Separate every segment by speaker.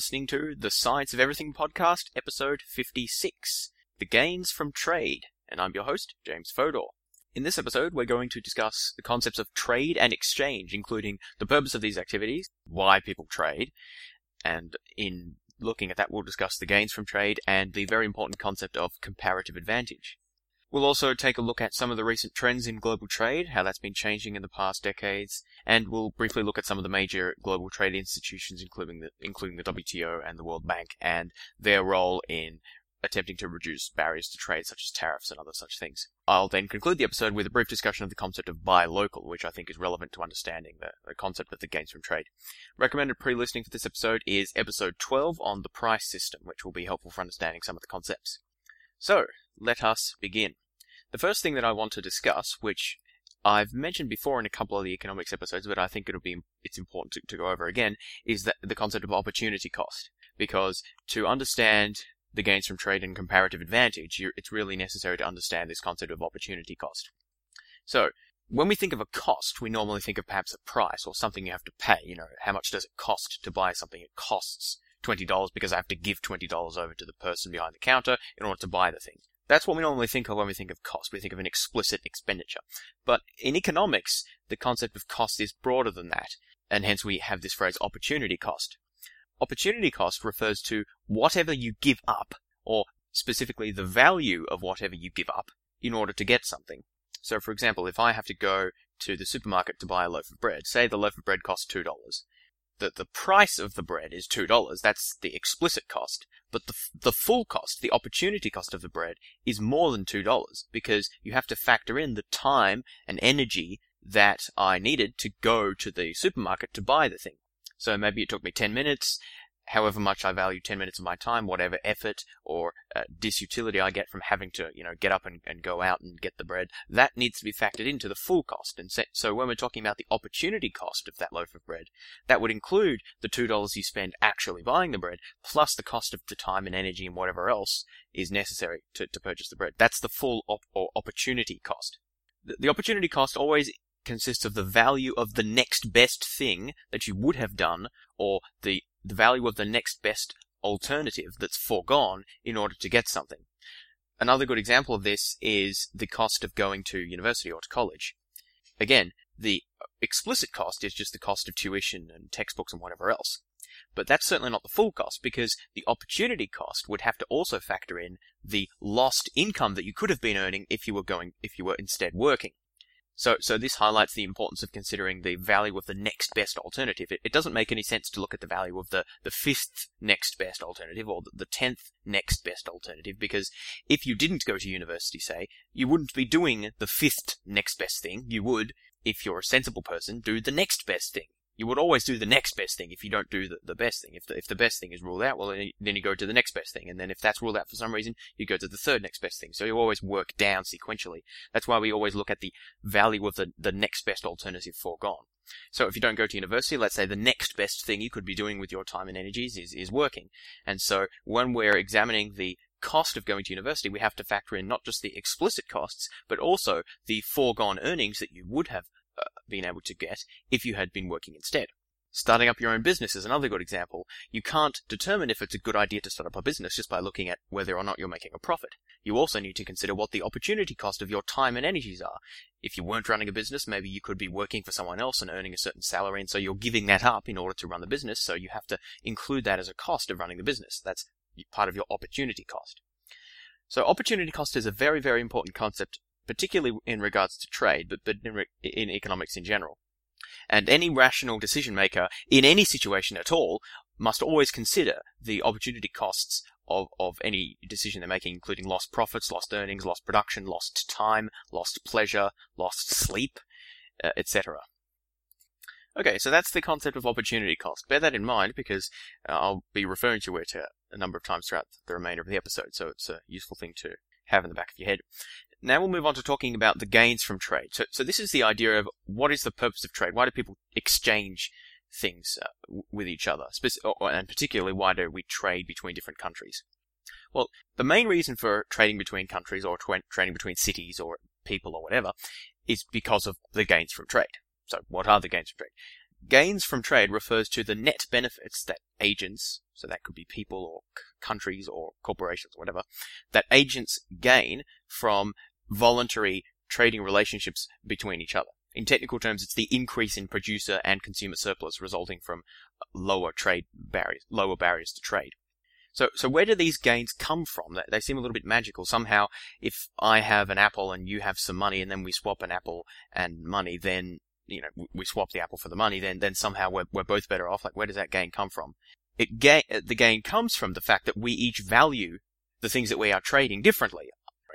Speaker 1: Listening to the Science of Everything podcast, episode 56 The Gains from Trade, and I'm your host, James Fodor. In this episode, we're going to discuss the concepts of trade and exchange, including the purpose of these activities, why people trade, and in looking at that, we'll discuss the gains from trade and the very important concept of comparative advantage. We'll also take a look at some of the recent trends in global trade, how that's been changing in the past decades, and we'll briefly look at some of the major global trade institutions, including the, including the WTO and the World Bank, and their role in attempting to reduce barriers to trade, such as tariffs and other such things. I'll then conclude the episode with a brief discussion of the concept of buy local, which I think is relevant to understanding the, the concept of the gains from trade. Recommended pre-listening for this episode is episode 12 on the price system, which will be helpful for understanding some of the concepts. So, let us begin. The first thing that I want to discuss, which I've mentioned before in a couple of the economics episodes, but I think it'll be it's important to, to go over again, is that the concept of opportunity cost. Because to understand the gains from trade and comparative advantage, it's really necessary to understand this concept of opportunity cost. So, when we think of a cost, we normally think of perhaps a price or something you have to pay. You know, how much does it cost to buy something? It costs $20 because I have to give $20 over to the person behind the counter in order to buy the thing. That's what we normally think of when we think of cost. We think of an explicit expenditure. But in economics, the concept of cost is broader than that, and hence we have this phrase opportunity cost. Opportunity cost refers to whatever you give up, or specifically the value of whatever you give up in order to get something. So for example, if I have to go to the supermarket to buy a loaf of bread, say the loaf of bread costs $2. The, the price of the bread is $2. That's the explicit cost. But the, the full cost, the opportunity cost of the bread, is more than $2 because you have to factor in the time and energy that I needed to go to the supermarket to buy the thing. So maybe it took me 10 minutes, however much I value 10 minutes of my time, whatever effort or uh, disutility I get from having to, you know, get up and, and go out and get the bread, that needs to be factored into the full cost. And so when we're talking about the opportunity cost of that loaf of bread, that would include the $2 you spend actually buying the bread, plus the cost of the time and energy and whatever else is necessary to, to purchase the bread. That's the full op- or opportunity cost. The, the opportunity cost always consists of the value of the next best thing that you would have done, or the, the value of the next best alternative that's foregone in order to get something. Another good example of this is the cost of going to university or to college. Again, the explicit cost is just the cost of tuition and textbooks and whatever else. But that's certainly not the full cost because the opportunity cost would have to also factor in the lost income that you could have been earning if you were going, if you were instead working. So, so this highlights the importance of considering the value of the next best alternative. It, it doesn't make any sense to look at the value of the, the fifth next best alternative or the, the tenth next best alternative because if you didn't go to university, say, you wouldn't be doing the fifth next best thing. You would, if you're a sensible person, do the next best thing you would always do the next best thing if you don't do the, the best thing. If the, if the best thing is ruled out, well, then you, then you go to the next best thing. And then if that's ruled out for some reason, you go to the third next best thing. So you always work down sequentially. That's why we always look at the value of the, the next best alternative foregone. So if you don't go to university, let's say the next best thing you could be doing with your time and energies is, is working. And so when we're examining the cost of going to university, we have to factor in not just the explicit costs, but also the foregone earnings that you would have been able to get if you had been working instead. Starting up your own business is another good example. You can't determine if it's a good idea to start up a business just by looking at whether or not you're making a profit. You also need to consider what the opportunity cost of your time and energies are. If you weren't running a business, maybe you could be working for someone else and earning a certain salary, and so you're giving that up in order to run the business, so you have to include that as a cost of running the business. That's part of your opportunity cost. So opportunity cost is a very, very important concept particularly in regards to trade, but, but in, in economics in general. And any rational decision maker in any situation at all must always consider the opportunity costs of, of any decision they're making, including lost profits, lost earnings, lost production, lost time, lost pleasure, lost sleep, uh, etc. Okay, so that's the concept of opportunity cost. Bear that in mind because uh, I'll be referring to it uh, a number of times throughout the remainder of the episode, so it's a useful thing to have in the back of your head. Now we'll move on to talking about the gains from trade. So, so this is the idea of what is the purpose of trade? Why do people exchange things uh, with each other? And particularly, why do we trade between different countries? Well, the main reason for trading between countries or tra- trading between cities or people or whatever is because of the gains from trade. So what are the gains from trade? gains from trade refers to the net benefits that agents, so that could be people or c- countries or corporations, or whatever, that agents gain from voluntary trading relationships between each other. In technical terms, it's the increase in producer and consumer surplus resulting from lower trade barriers, lower barriers to trade. So, so where do these gains come from? They, seem a little bit magical. Somehow, if I have an apple and you have some money, and then we swap an apple and money, then you know we swap the apple for the money, then then somehow we're we're both better off. Like, where does that gain come from? It gain the gain comes from the fact that we each value the things that we are trading differently.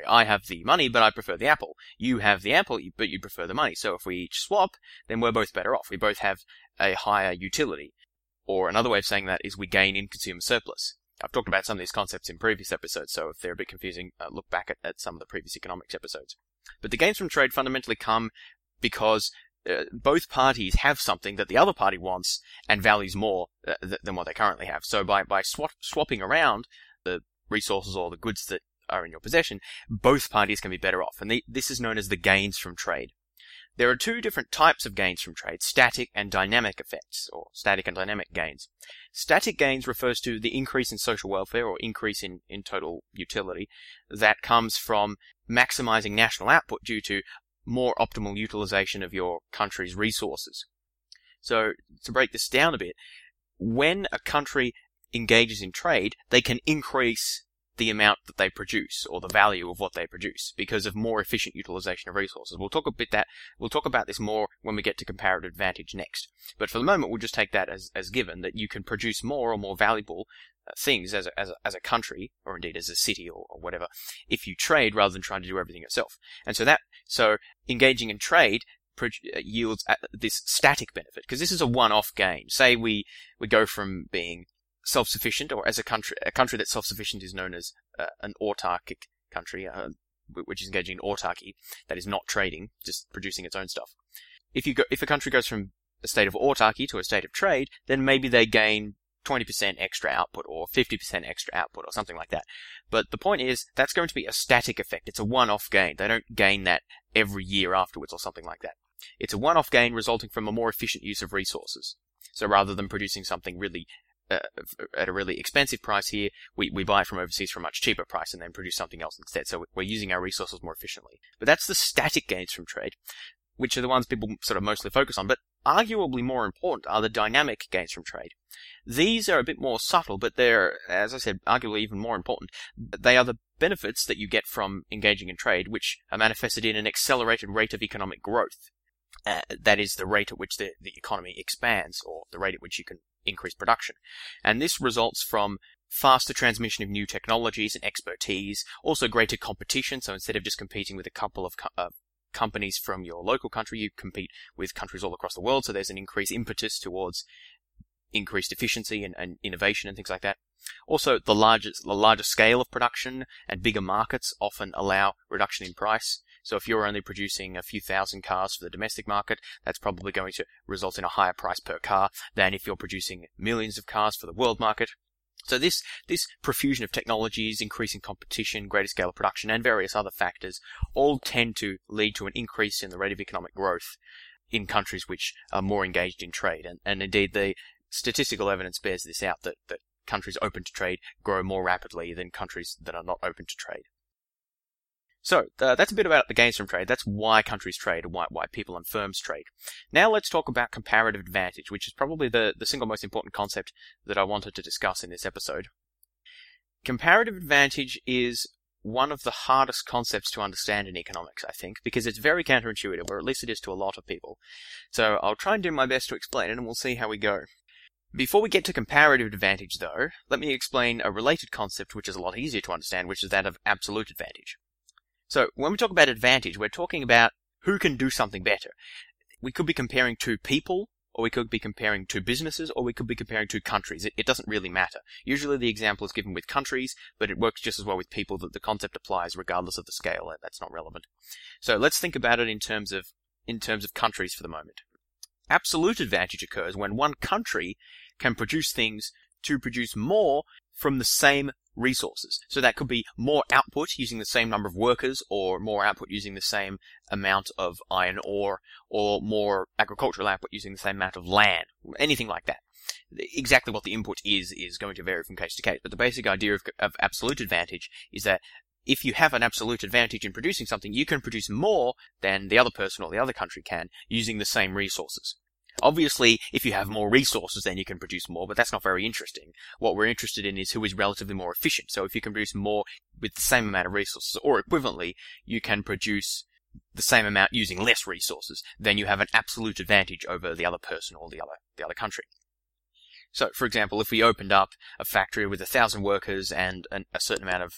Speaker 1: I have the money, but I prefer the apple. You have the apple, but you prefer the money. So if we each swap, then we're both better off. We both have a higher utility. Or another way of saying that is we gain in consumer surplus. I've talked about some of these concepts in previous episodes, so if they're a bit confusing, uh, look back at, at some of the previous economics episodes. But the gains from trade fundamentally come because uh, both parties have something that the other party wants and values more uh, th- than what they currently have. So by, by swap, swapping around the resources or the goods that are in your possession, both parties can be better off. And the, this is known as the gains from trade. There are two different types of gains from trade, static and dynamic effects, or static and dynamic gains. Static gains refers to the increase in social welfare or increase in, in total utility that comes from maximizing national output due to more optimal utilization of your country's resources. So, to break this down a bit, when a country engages in trade, they can increase the amount that they produce or the value of what they produce because of more efficient utilization of resources. We'll talk a bit that we'll talk about this more when we get to comparative advantage next. But for the moment, we'll just take that as, as given that you can produce more or more valuable uh, things as a, as a, as a country or indeed as a city or, or whatever if you trade rather than trying to do everything yourself. And so that so engaging in trade uh, yields this static benefit because this is a one-off gain. Say we we go from being self-sufficient, or as a country, a country that's self-sufficient is known as uh, an autarkic country, uh, which is engaging in autarky, that is not trading, just producing its own stuff. If you go, if a country goes from a state of autarky to a state of trade, then maybe they gain 20% extra output or 50% extra output or something like that. But the point is, that's going to be a static effect. It's a one-off gain. They don't gain that every year afterwards or something like that. It's a one-off gain resulting from a more efficient use of resources. So rather than producing something really uh, at a really expensive price here, we, we buy it from overseas for a much cheaper price and then produce something else instead. So we're using our resources more efficiently. But that's the static gains from trade, which are the ones people sort of mostly focus on. But arguably more important are the dynamic gains from trade. These are a bit more subtle, but they're, as I said, arguably even more important. They are the benefits that you get from engaging in trade, which are manifested in an accelerated rate of economic growth. Uh, that is the rate at which the, the economy expands, or the rate at which you can increase production. And this results from faster transmission of new technologies and expertise, also greater competition. So instead of just competing with a couple of co- uh, companies from your local country, you compete with countries all across the world. So there's an increased impetus towards increased efficiency and, and innovation and things like that. Also, the larger, the larger scale of production and bigger markets often allow reduction in price. So if you're only producing a few thousand cars for the domestic market, that's probably going to result in a higher price per car than if you're producing millions of cars for the world market. So this, this profusion of technologies, increasing competition, greater scale of production, and various other factors all tend to lead to an increase in the rate of economic growth in countries which are more engaged in trade. And, and indeed, the statistical evidence bears this out that, that countries open to trade grow more rapidly than countries that are not open to trade. So uh, that's a bit about the gains from trade. That's why countries trade and why, why people and firms trade. Now let's talk about comparative advantage, which is probably the, the single most important concept that I wanted to discuss in this episode. Comparative advantage is one of the hardest concepts to understand in economics, I think, because it's very counterintuitive, or at least it is to a lot of people. So I'll try and do my best to explain it, and we'll see how we go. Before we get to comparative advantage, though, let me explain a related concept which is a lot easier to understand, which is that of absolute advantage. So when we talk about advantage, we're talking about who can do something better. We could be comparing two people, or we could be comparing two businesses, or we could be comparing two countries. It, it, doesn't really matter. Usually the example is given with countries, but it works just as well with people that the concept applies regardless of the scale. That's not relevant. So let's think about it in terms of, in terms of countries for the moment. Absolute advantage occurs when one country can produce things to produce more from the same resources. So that could be more output using the same number of workers, or more output using the same amount of iron ore, or more agricultural output using the same amount of land, anything like that. Exactly what the input is, is going to vary from case to case, but the basic idea of, of absolute advantage is that if you have an absolute advantage in producing something, you can produce more than the other person or the other country can using the same resources. Obviously, if you have more resources, then you can produce more, but that's not very interesting. What we're interested in is who is relatively more efficient. So if you can produce more with the same amount of resources, or equivalently, you can produce the same amount using less resources, then you have an absolute advantage over the other person or the other, the other country. So, for example, if we opened up a factory with a thousand workers and an, a certain amount of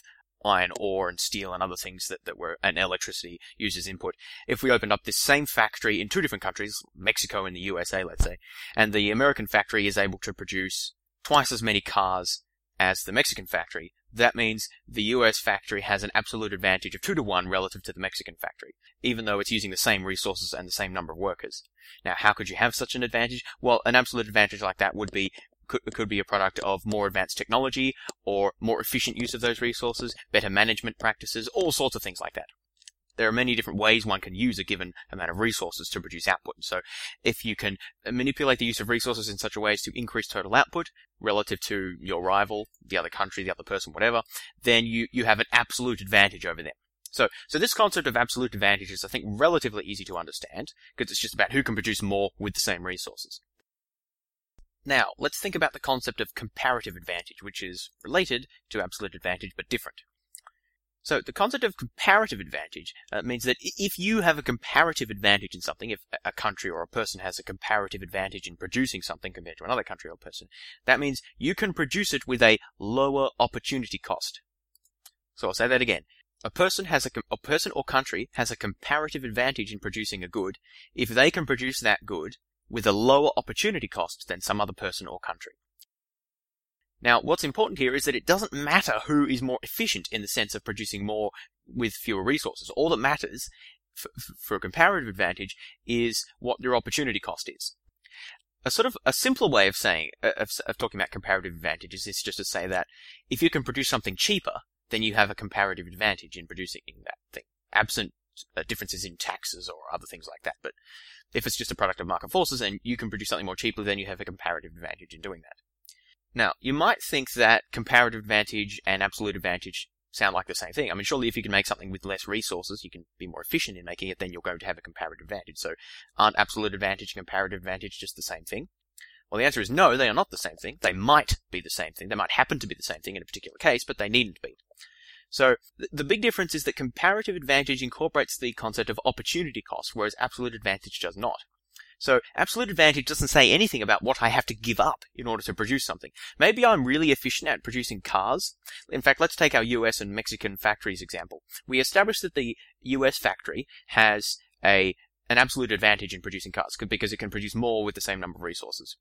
Speaker 1: iron ore and steel and other things that, that were and electricity used as input. If we opened up this same factory in two different countries, Mexico and the USA, let's say, and the American factory is able to produce twice as many cars as the Mexican factory, that means the US factory has an absolute advantage of 2 to 1 relative to the Mexican factory, even though it's using the same resources and the same number of workers. Now, how could you have such an advantage? Well, an absolute advantage like that would be could, could be a product of more advanced technology or more efficient use of those resources, better management practices, all sorts of things like that. There are many different ways one can use a given amount of resources to produce output. So if you can manipulate the use of resources in such a way as to increase total output relative to your rival, the other country, the other person, whatever, then you, you have an absolute advantage over them. So, so this concept of absolute advantage is, I think, relatively easy to understand because it's just about who can produce more with the same resources. Now, let's think about the concept of comparative advantage, which is related to absolute advantage but different. So, the concept of comparative advantage uh, means that if you have a comparative advantage in something, if a country or a person has a comparative advantage in producing something compared to another country or person, that means you can produce it with a lower opportunity cost. So I'll say that again. A person has a, a person or country has a comparative advantage in producing a good if they can produce that good with a lower opportunity cost than some other person or country. Now, what's important here is that it doesn't matter who is more efficient in the sense of producing more with fewer resources. All that matters for, for a comparative advantage is what your opportunity cost is. A sort of a simpler way of saying uh, of, of talking about comparative advantages is just to say that if you can produce something cheaper, then you have a comparative advantage in producing that thing, absent uh, differences in taxes or other things like that. But if it's just a product of market forces and you can produce something more cheaply, then you have a comparative advantage in doing that. Now, you might think that comparative advantage and absolute advantage sound like the same thing. I mean, surely if you can make something with less resources, you can be more efficient in making it, then you're going to have a comparative advantage. So, aren't absolute advantage and comparative advantage just the same thing? Well, the answer is no, they are not the same thing. They might be the same thing. They might happen to be the same thing in a particular case, but they needn't be. So the big difference is that comparative advantage incorporates the concept of opportunity cost, whereas absolute advantage does not. So absolute advantage doesn't say anything about what I have to give up in order to produce something. Maybe I'm really efficient at producing cars. In fact, let's take our US and Mexican factories example. We established that the US factory has a an absolute advantage in producing cars because it can produce more with the same number of resources.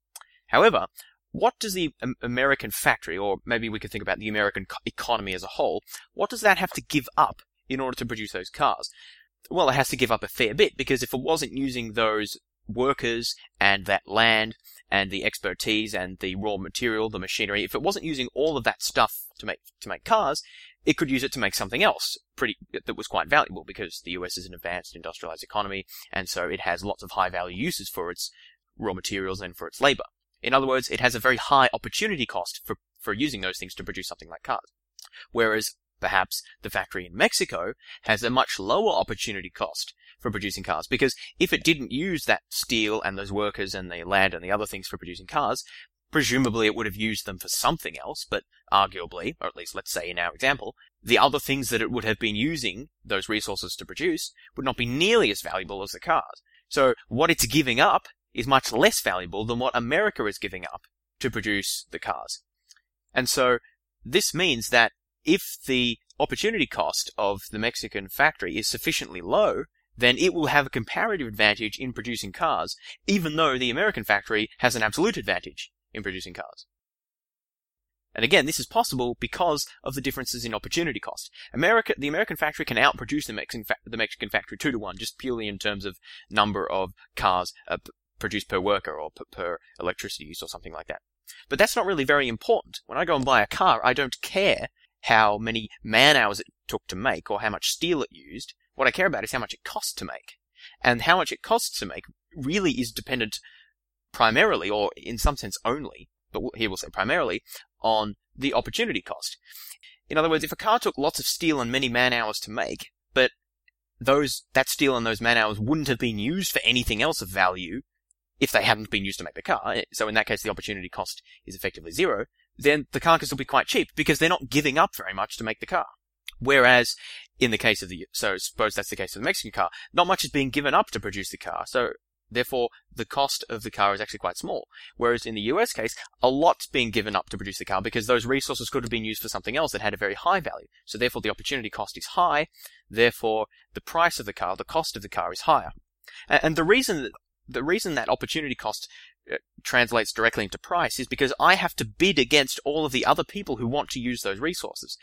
Speaker 1: However, what does the American factory, or maybe we could think about the American economy as a whole, what does that have to give up in order to produce those cars? Well, it has to give up a fair bit because if it wasn't using those workers and that land and the expertise and the raw material, the machinery, if it wasn't using all of that stuff to make to make cars, it could use it to make something else pretty that was quite valuable because the US is an advanced industrialized economy and so it has lots of high value uses for its raw materials and for its labor. In other words, it has a very high opportunity cost for, for using those things to produce something like cars. Whereas, perhaps, the factory in Mexico has a much lower opportunity cost for producing cars. Because if it didn't use that steel and those workers and the land and the other things for producing cars, presumably it would have used them for something else, but arguably, or at least let's say in our example, the other things that it would have been using those resources to produce would not be nearly as valuable as the cars. So what it's giving up is much less valuable than what America is giving up to produce the cars. And so this means that if the opportunity cost of the Mexican factory is sufficiently low, then it will have a comparative advantage in producing cars, even though the American factory has an absolute advantage in producing cars. And again, this is possible because of the differences in opportunity cost. America, the American factory can outproduce the Mexican, fa- the Mexican factory two to one, just purely in terms of number of cars uh, produced per worker or per, electricity use or something like that. But that's not really very important. When I go and buy a car, I don't care how many man hours it took to make or how much steel it used. What I care about is how much it costs to make. And how much it costs to make really is dependent primarily, or in some sense only, but here we'll say primarily, on the opportunity cost. In other words, if a car took lots of steel and many man hours to make, but those, that steel and those man hours wouldn't have been used for anything else of value if they haven't been used to make the car, eh, so in that case the opportunity cost is effectively zero, then the car can still be quite cheap because they're not giving up very much to make the car. Whereas in the case of the, so suppose that's the case of the Mexican car, not much is being given up to produce the car. So Therefore, the cost of the car is actually quite small. Whereas in the US case, a lot's being given up to produce the car because those resources could have been used for something else that had a very high value. So therefore, the opportunity cost is high. Therefore, the price of the car, the cost of the car is higher. And the reason that, the reason that opportunity cost uh, translates directly into price is because I have to bid against all of the other people who want to use those resources.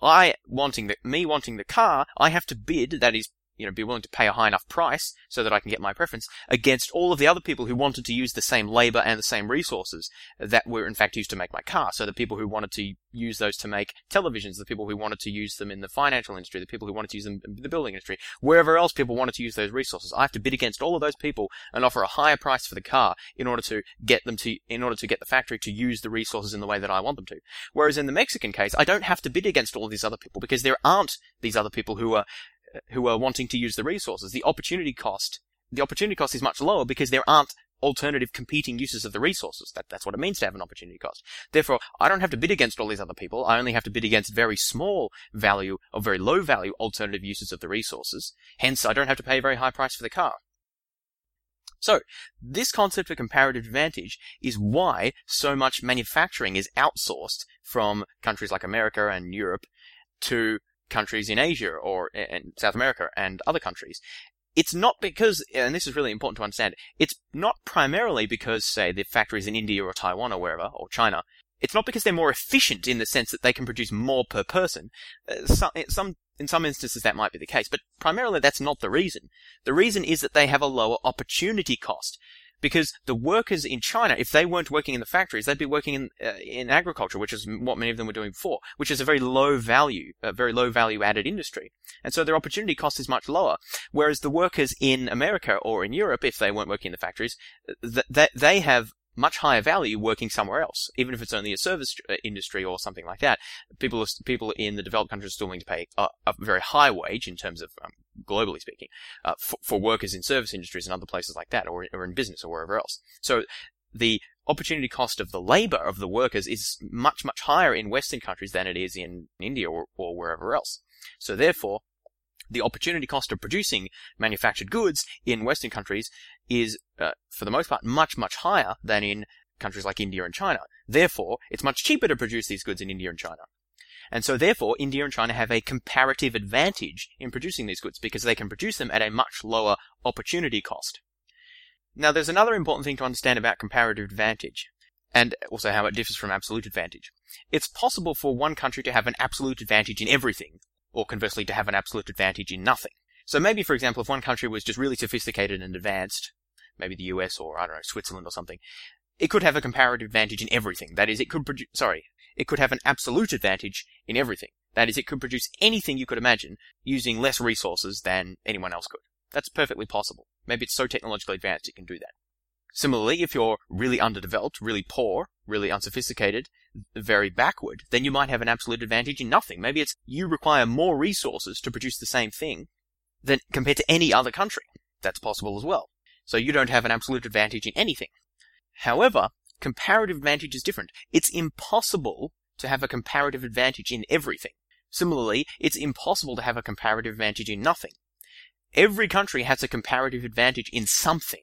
Speaker 1: I wanting the, me wanting the car, I have to bid, that is you know, be willing to pay a high enough price so that I can get my preference against all of the other people who wanted to use the same labor and the same resources that were in fact used to make my car. So the people who wanted to use those to make televisions, the people who wanted to use them in the financial industry, the people who wanted to use them in the building industry, wherever else people wanted to use those resources. I have to bid against all of those people and offer a higher price for the car in order to get them to, in order to get the factory to use the resources in the way that I want them to. Whereas in the Mexican case, I don't have to bid against all of these other people because there aren't these other people who are who are wanting to use the resources. The opportunity cost, the opportunity cost is much lower because there aren't alternative competing uses of the resources. That, that's what it means to have an opportunity cost. Therefore, I don't have to bid against all these other people. I only have to bid against very small value or very low value alternative uses of the resources. Hence, I don't have to pay a very high price for the car. So, this concept of comparative advantage is why so much manufacturing is outsourced from countries like America and Europe to countries in Asia or in South America and other countries. It's not because, and this is really important to understand, it's not primarily because, say, the factories in India or Taiwan or wherever, or China, it's not because they're more efficient in the sense that they can produce more per person. Uh, some, some, in some instances that might be the case, but primarily that's not the reason. The reason is that they have a lower opportunity cost because the workers in China, if they weren't working in the factories, they'd be working in uh, in agriculture, which is what many of them were doing before, which is a very low value, a very low value added industry, and so their opportunity cost is much lower. Whereas the workers in America or in Europe, if they weren't working in the factories, that they have much higher value working somewhere else, even if it's only a service uh, industry or something like that. People are, people in the developed countries are still willing to pay a, a very high wage in terms of um, globally speaking uh, for, for, workers in service industries and other places like that, or, or in business or wherever else. So the opportunity cost of the labor of the workers is much much higher in Western countries than it is in India or, or wherever else. So therefore, the opportunity cost of producing manufactured goods in Western countries is, uh, for the most part, much, much higher than in countries like India and China. Therefore, it's much cheaper to produce these goods in India and China. And so therefore, India and China have a comparative advantage in producing these goods because they can produce them at a much lower opportunity cost. Now, there's another important thing to understand about comparative advantage, and also how it differs from absolute advantage. It's possible for one country to have an absolute advantage in everything, or conversely to have an absolute advantage in nothing. So maybe, for example, if one country was just really sophisticated and advanced, maybe the US or, I don't know, Switzerland or something, it could have a comparative advantage in everything. That is, it could produce, sorry, it could have an absolute advantage in everything. That is, it could produce anything you could imagine using less resources than anyone else could. That's perfectly possible. Maybe it's so technologically advanced it can do that. Similarly, if you're really underdeveloped, really poor, really unsophisticated, very backward, then you might have an absolute advantage in nothing. Maybe it's you require more resources to produce the same thing than compared to any other country. That's possible as well. So you don't have an absolute advantage in anything. However, comparative advantage is different. It's impossible to have a comparative advantage in everything. Similarly, it's impossible to have a comparative advantage in nothing. Every country has a comparative advantage in something.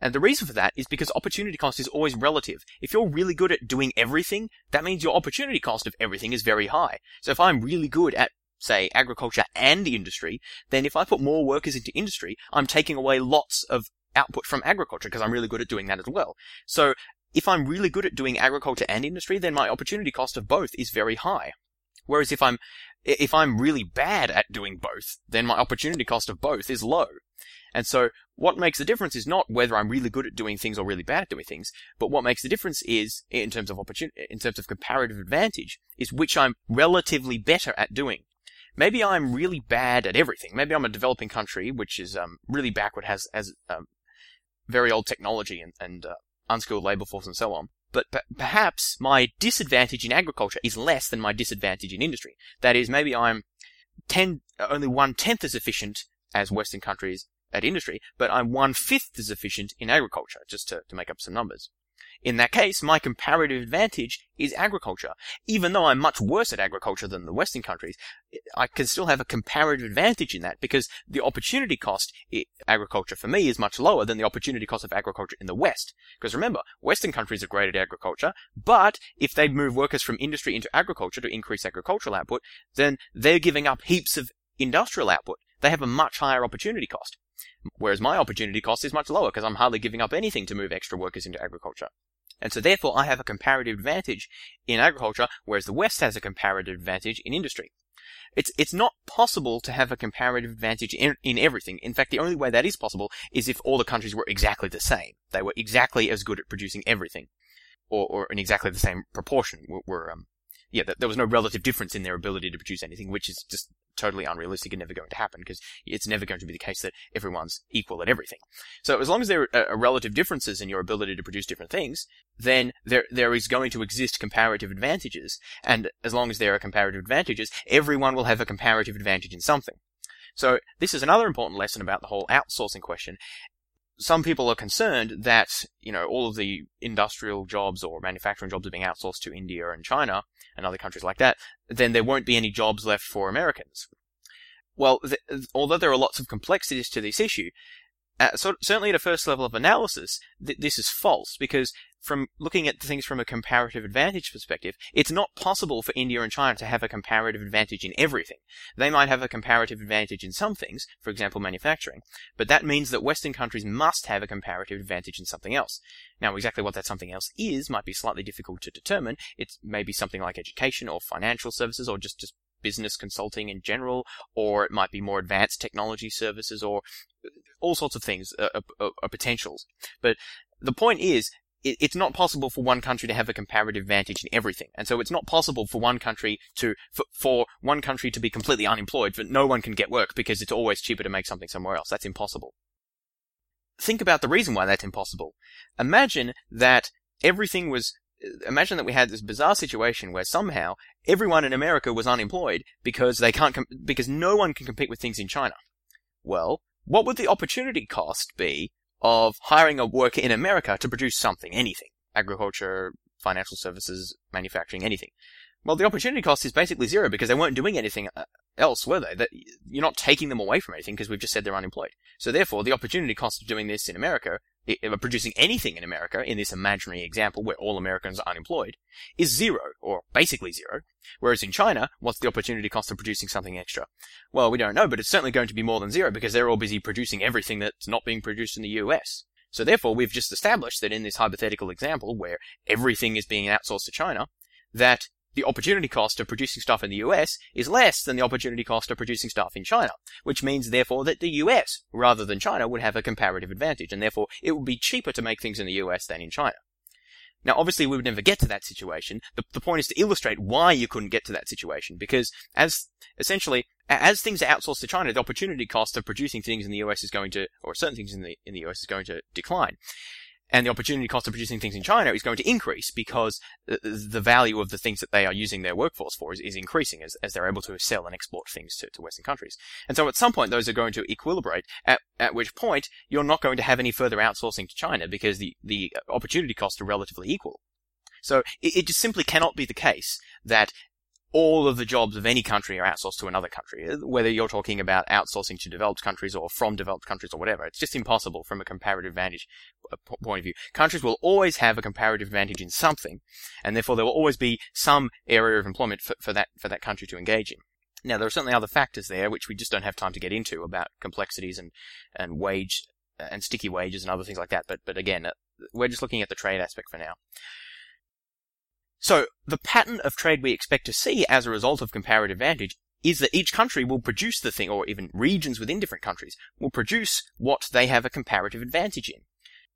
Speaker 1: And the reason for that is because opportunity cost is always relative. If you're really good at doing everything, that means your opportunity cost of everything is very high. So if I'm really good at, say, agriculture and industry, then if I put more workers into industry, I'm taking away lots of output from agriculture because I'm really good at doing that as well. So if I'm really good at doing agriculture and industry, then my opportunity cost of both is very high. Whereas if I'm if I'm really bad at doing both, then my opportunity cost of both is low. And so what makes the difference is not whether I'm really good at doing things or really bad at doing things, but what makes the difference is, in terms of opportunity, in terms of comparative advantage, is which I'm relatively better at doing. Maybe I'm really bad at everything. Maybe I'm a developing country, which is um, really backward, has has um, very old technology and, and uh, unskilled labor force and so on. But perhaps my disadvantage in agriculture is less than my disadvantage in industry. That is, maybe I'm ten, only one tenth as efficient as Western countries at industry, but I'm one fifth as efficient in agriculture, just to, to make up some numbers. In that case, my comparative advantage is agriculture. Even though I'm much worse at agriculture than the Western countries, I can still have a comparative advantage in that because the opportunity cost agriculture for me is much lower than the opportunity cost of agriculture in the West. Because remember, Western countries are great at agriculture, but if they move workers from industry into agriculture to increase agricultural output, then they're giving up heaps of industrial output. They have a much higher opportunity cost. Whereas my opportunity cost is much lower because I'm hardly giving up anything to move extra workers into agriculture. And so therefore I have a comparative advantage in agriculture, whereas the West has a comparative advantage in industry. It's, it's not possible to have a comparative advantage in, in everything. In fact, the only way that is possible is if all the countries were exactly the same. They were exactly as good at producing everything. Or, or in exactly the same proportion were, were um, yeah, there was no relative difference in their ability to produce anything, which is just totally unrealistic and never going to happen because it's never going to be the case that everyone's equal at everything. So as long as there are relative differences in your ability to produce different things, then there there is going to exist comparative advantages, and as long as there are comparative advantages, everyone will have a comparative advantage in something. So this is another important lesson about the whole outsourcing question, some people are concerned that, you know, all of the industrial jobs or manufacturing jobs are being outsourced to India and China and other countries like that, then there won't be any jobs left for Americans. Well, th- although there are lots of complexities to this issue, uh, so, certainly at a first level of analysis, th- this is false because from looking at things from a comparative advantage perspective, it's not possible for India and China to have a comparative advantage in everything. They might have a comparative advantage in some things, for example manufacturing, but that means that Western countries must have a comparative advantage in something else. Now exactly what that something else is might be slightly difficult to determine. It may be something like education or financial services or just, just business consulting in general, or it might be more advanced technology services or uh, all sorts of things are, are, are potentials. But the point is, it's not possible for one country to have a comparative advantage in everything. And so it's not possible for one country to, for, for, one country to be completely unemployed, but no one can get work because it's always cheaper to make something somewhere else. That's impossible. Think about the reason why that's impossible. Imagine that everything was, imagine that we had this bizarre situation where somehow everyone in America was unemployed because they can't, com- because no one can compete with things in China. Well, what would the opportunity cost be of hiring a worker in America to produce something, anything. Agriculture, financial services, manufacturing, anything. Well, the opportunity cost is basically zero because they weren't doing anything uh, else, were they? That you're not taking them away from anything because we've just said they're unemployed. So therefore, the opportunity cost of doing this in America of producing anything in America, in this imaginary example where all Americans are unemployed, is zero, or basically zero. Whereas in China, what's the opportunity cost of producing something extra? Well, we don't know, but it's certainly going to be more than zero because they're all busy producing everything that's not being produced in the US. So therefore, we've just established that in this hypothetical example where everything is being outsourced to China, that the opportunity cost of producing stuff in the US is less than the opportunity cost of producing stuff in China, which means therefore that the US, rather than China, would have a comparative advantage, and therefore it would be cheaper to make things in the US than in China. Now, obviously, we would never get to that situation. The, the point is to illustrate why you couldn't get to that situation, because as essentially, as things are outsourced to China, the opportunity cost of producing things in the US is going to, or certain things in the in the US is going to decline and the opportunity cost of producing things in China is going to increase because the value of the things that they are using their workforce for is, is increasing as, as they're able to sell and export things to, to Western countries. And so at some point those are going to equilibrate, at, at which point you're not going to have any further outsourcing to China because the, the opportunity costs are relatively equal. So it, it just simply cannot be the case that all of the jobs of any country are outsourced to another country, whether you're talking about outsourcing to developed countries or from developed countries or whatever. It's just impossible from a comparative advantage uh, point of view. Countries will always have a comparative advantage in something, and therefore there will always be some area of employment for, for that for that country to engage in. Now there are certainly other factors there which we just don't have time to get into about complexities and and wage uh, and sticky wages and other things like that. But but again, uh, we're just looking at the trade aspect for now. So, the pattern of trade we expect to see as a result of comparative advantage is that each country will produce the thing, or even regions within different countries will produce what they have a comparative advantage in.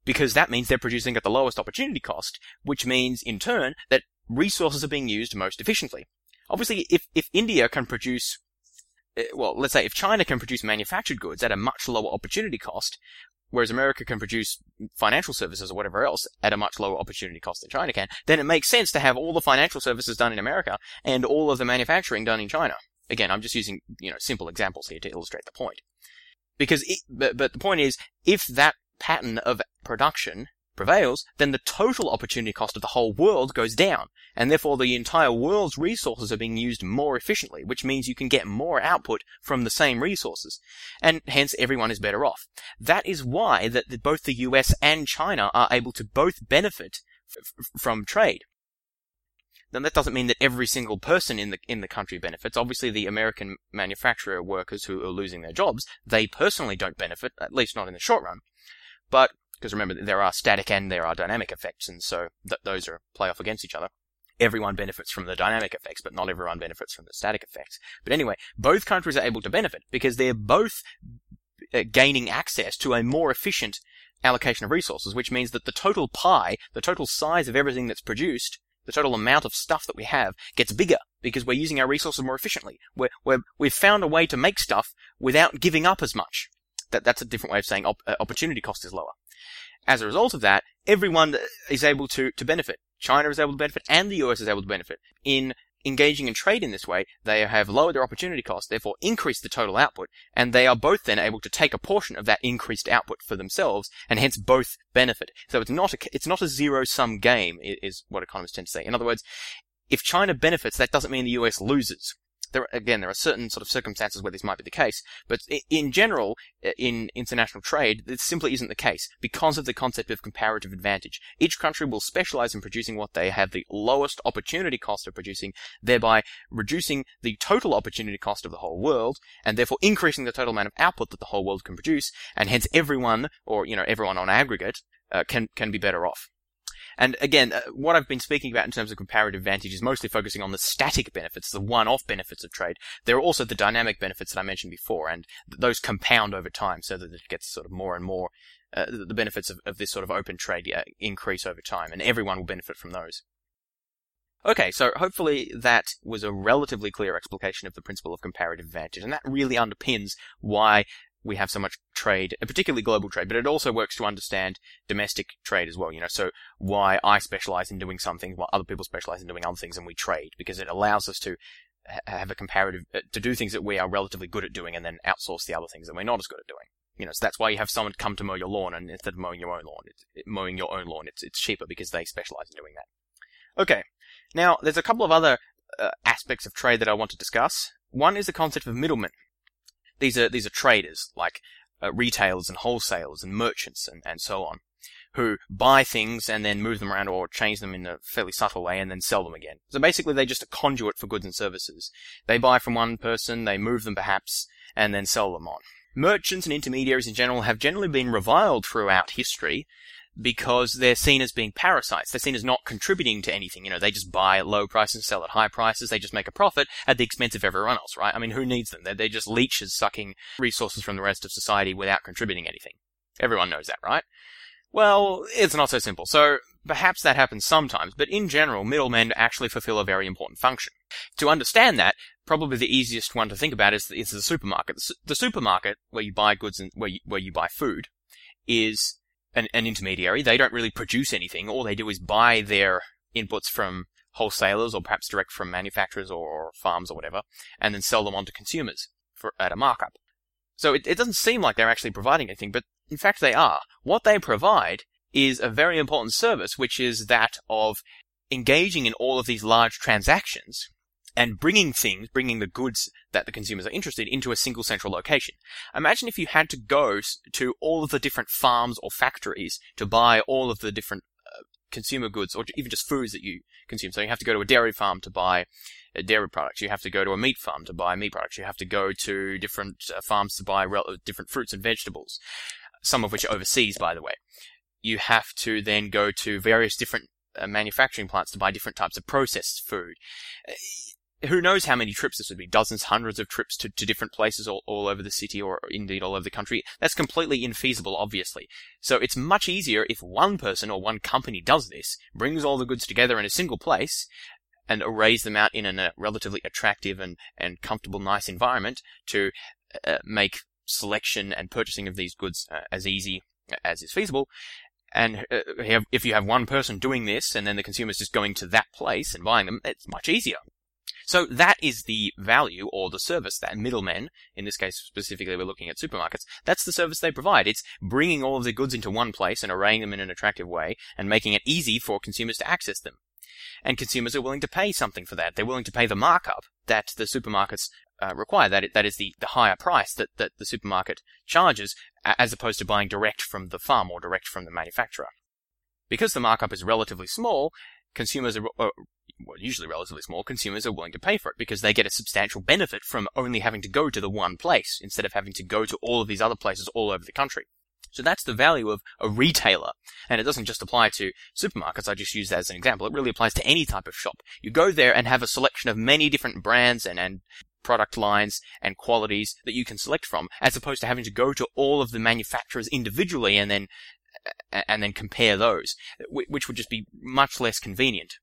Speaker 1: Because that means they're producing at the lowest opportunity cost, which means in turn that resources are being used most efficiently. Obviously, if, if India can produce, Eh, well, let's say if China can produce manufactured goods at a much lower opportunity cost, whereas America can produce financial services or whatever else at a much lower opportunity cost than China can, then it makes sense to have all the financial services done in America and all of the manufacturing done in China. Again, I'm just using, you know, simple examples here to illustrate the point. Because it, but, but the point is, if that pattern of production prevails, then the total opportunity cost of the whole world goes down, and therefore the entire world's resources are being used more efficiently, which means you can get more output from the same resources, and hence everyone is better off. That is why that both the US and China are able to both benefit f- from trade then that doesn't mean that every single person in the in the country benefits. Obviously, the American manufacturer workers who are losing their jobs, they personally don't benefit, at least not in the short run. But because remember, there are static and there are dynamic effects, and so th- those are play off against each other. Everyone benefits from the dynamic effects, but not everyone benefits from the static effects. But anyway, both countries are able to benefit because they're both uh, gaining access to a more efficient allocation of resources, which means that the total pie, the total size of everything that's produced, the total amount of stuff that we have gets bigger because we're using our resources more efficiently. We're, we're, we've found a way to make stuff without giving up as much. That, that's a different way of saying op- uh, opportunity cost is lower. As a result of that, everyone is able to, to benefit. China is able to benefit and the US is able to benefit in engaging in trade in this way, they have lowered their opportunity cost, therefore increased the total output, and they are both then able to take a portion of that increased output for themselves, and hence both benefit. So it's not a, it's not a zero-sum game, is what economists tend to say. In other words, if China benefits, that doesn't mean the US loses there again there are certain sort of circumstances where this might be the case, but in general, in international trade, this simply isn't the case because of the concept of comparative advantage. Each country will specialize in producing what they have the lowest opportunity cost of producing, thereby reducing the total opportunity cost of the whole world, and therefore increasing the total amount of output that the whole world can produce, and hence everyone, or you know everyone on aggregate, uh, can can be better off. And again, uh, what I've been speaking about in terms of comparative advantage is mostly focusing on the static benefits, the one-off benefits of trade. There are also the dynamic benefits that I mentioned before, and those compound over time so that it gets sort of more and more, uh, the benefits of, of, this sort of open trade uh, increase over time, and everyone will benefit from those. Okay, so hopefully that was a relatively clear explication of the principle of comparative advantage, and that really underpins why we have so much trade, particularly global trade, but it also works to understand domestic trade as well. You know, so why I specialize in doing something while other people specialize in doing other things, and we trade because it allows us to have a comparative uh, to do things that we are relatively good at doing, and then outsource the other things that we're not as good at doing. You know, so that's why you have someone come to mow your lawn, and instead of mowing your own lawn, it's, it, mowing your own lawn, it's it's cheaper because they specialize in doing that. Okay, now there's a couple of other uh, aspects of trade that I want to discuss. One is the concept of middlemen. These are these are traders like uh, retailers and wholesalers and merchants and, and so on, who buy things and then move them around or change them in a fairly subtle way and then sell them again. So basically, they're just a conduit for goods and services. They buy from one person, they move them perhaps, and then sell them on. Merchants and intermediaries in general have generally been reviled throughout history because they're seen as being parasites. They're seen as not contributing to anything. You know, they just buy at low prices and sell at high prices. They just make a profit at the expense of everyone else, right? I mean, who needs them? They're, they're just leeches sucking resources from the rest of society without contributing anything. Everyone knows that, right? Well, it's not so simple. So perhaps that happens sometimes, but in general, middlemen actually fulfill a very important function. To understand that, probably the easiest one to think about is, is the supermarket. The, the supermarket, where you buy goods and where you, where you buy food, is an, an intermediary. They don't really produce anything. All they do is buy their inputs from wholesalers or perhaps direct from manufacturers or farms or whatever, and then sell them on to consumers for, at a markup. So it, it doesn't seem like they're actually providing anything, but in fact they are. What they provide is a very important service, which is that of engaging in all of these large transactions and bringing things, bringing the goods that the consumers are interested in into a single central location. Imagine if you had to go to all of the different farms or factories to buy all of the different uh, consumer goods or even just foods that you consume. So you have to go to a dairy farm to buy uh, dairy products. You have to go to a meat farm to buy meat products. You have to go to different uh, farms to buy different fruits and vegetables, some of which are overseas, by the way. You have to then go to various different manufacturing plants to buy different types of processed food who knows how many trips this would be? Dozens, hundreds of trips to, to different places all, all over the city or indeed all over the country. That's completely infeasible, obviously. So it's much easier if one person or one company does this, brings all the goods together in a single place, and arrays them out in a relatively attractive and, and comfortable, nice environment to uh, make selection and purchasing of these goods uh, as easy as is feasible. And uh, if you have one person doing this and then the consumer's just going to that place and buying them, it's much easier. So that is the value or the service that middlemen, in this case specifically we're looking at supermarkets, that's the service they provide. It's bringing all of the goods into one place and arraying them in an attractive way and making it easy for consumers to access them. And consumers are willing to pay something for that. They're willing to pay the markup that the supermarkets uh, require. That that is the, the higher price that, that the supermarket charges, as opposed to buying direct from the farm or direct from the manufacturer. Because the markup is relatively small, consumers are, uh, well, usually relatively small, consumers are willing to pay for it because they get a substantial benefit from only having to go to the one place instead of having to go to all of these other places all over the country. So that's the value of a retailer. And it doesn't just apply to supermarkets. I just use that as an example. It really applies to any type of shop. You go there and have a selection of many different brands and, and product lines and qualities that you can select from, as opposed to having to go to all of the manufacturers individually and then and then compare those, which would just be much less convenient.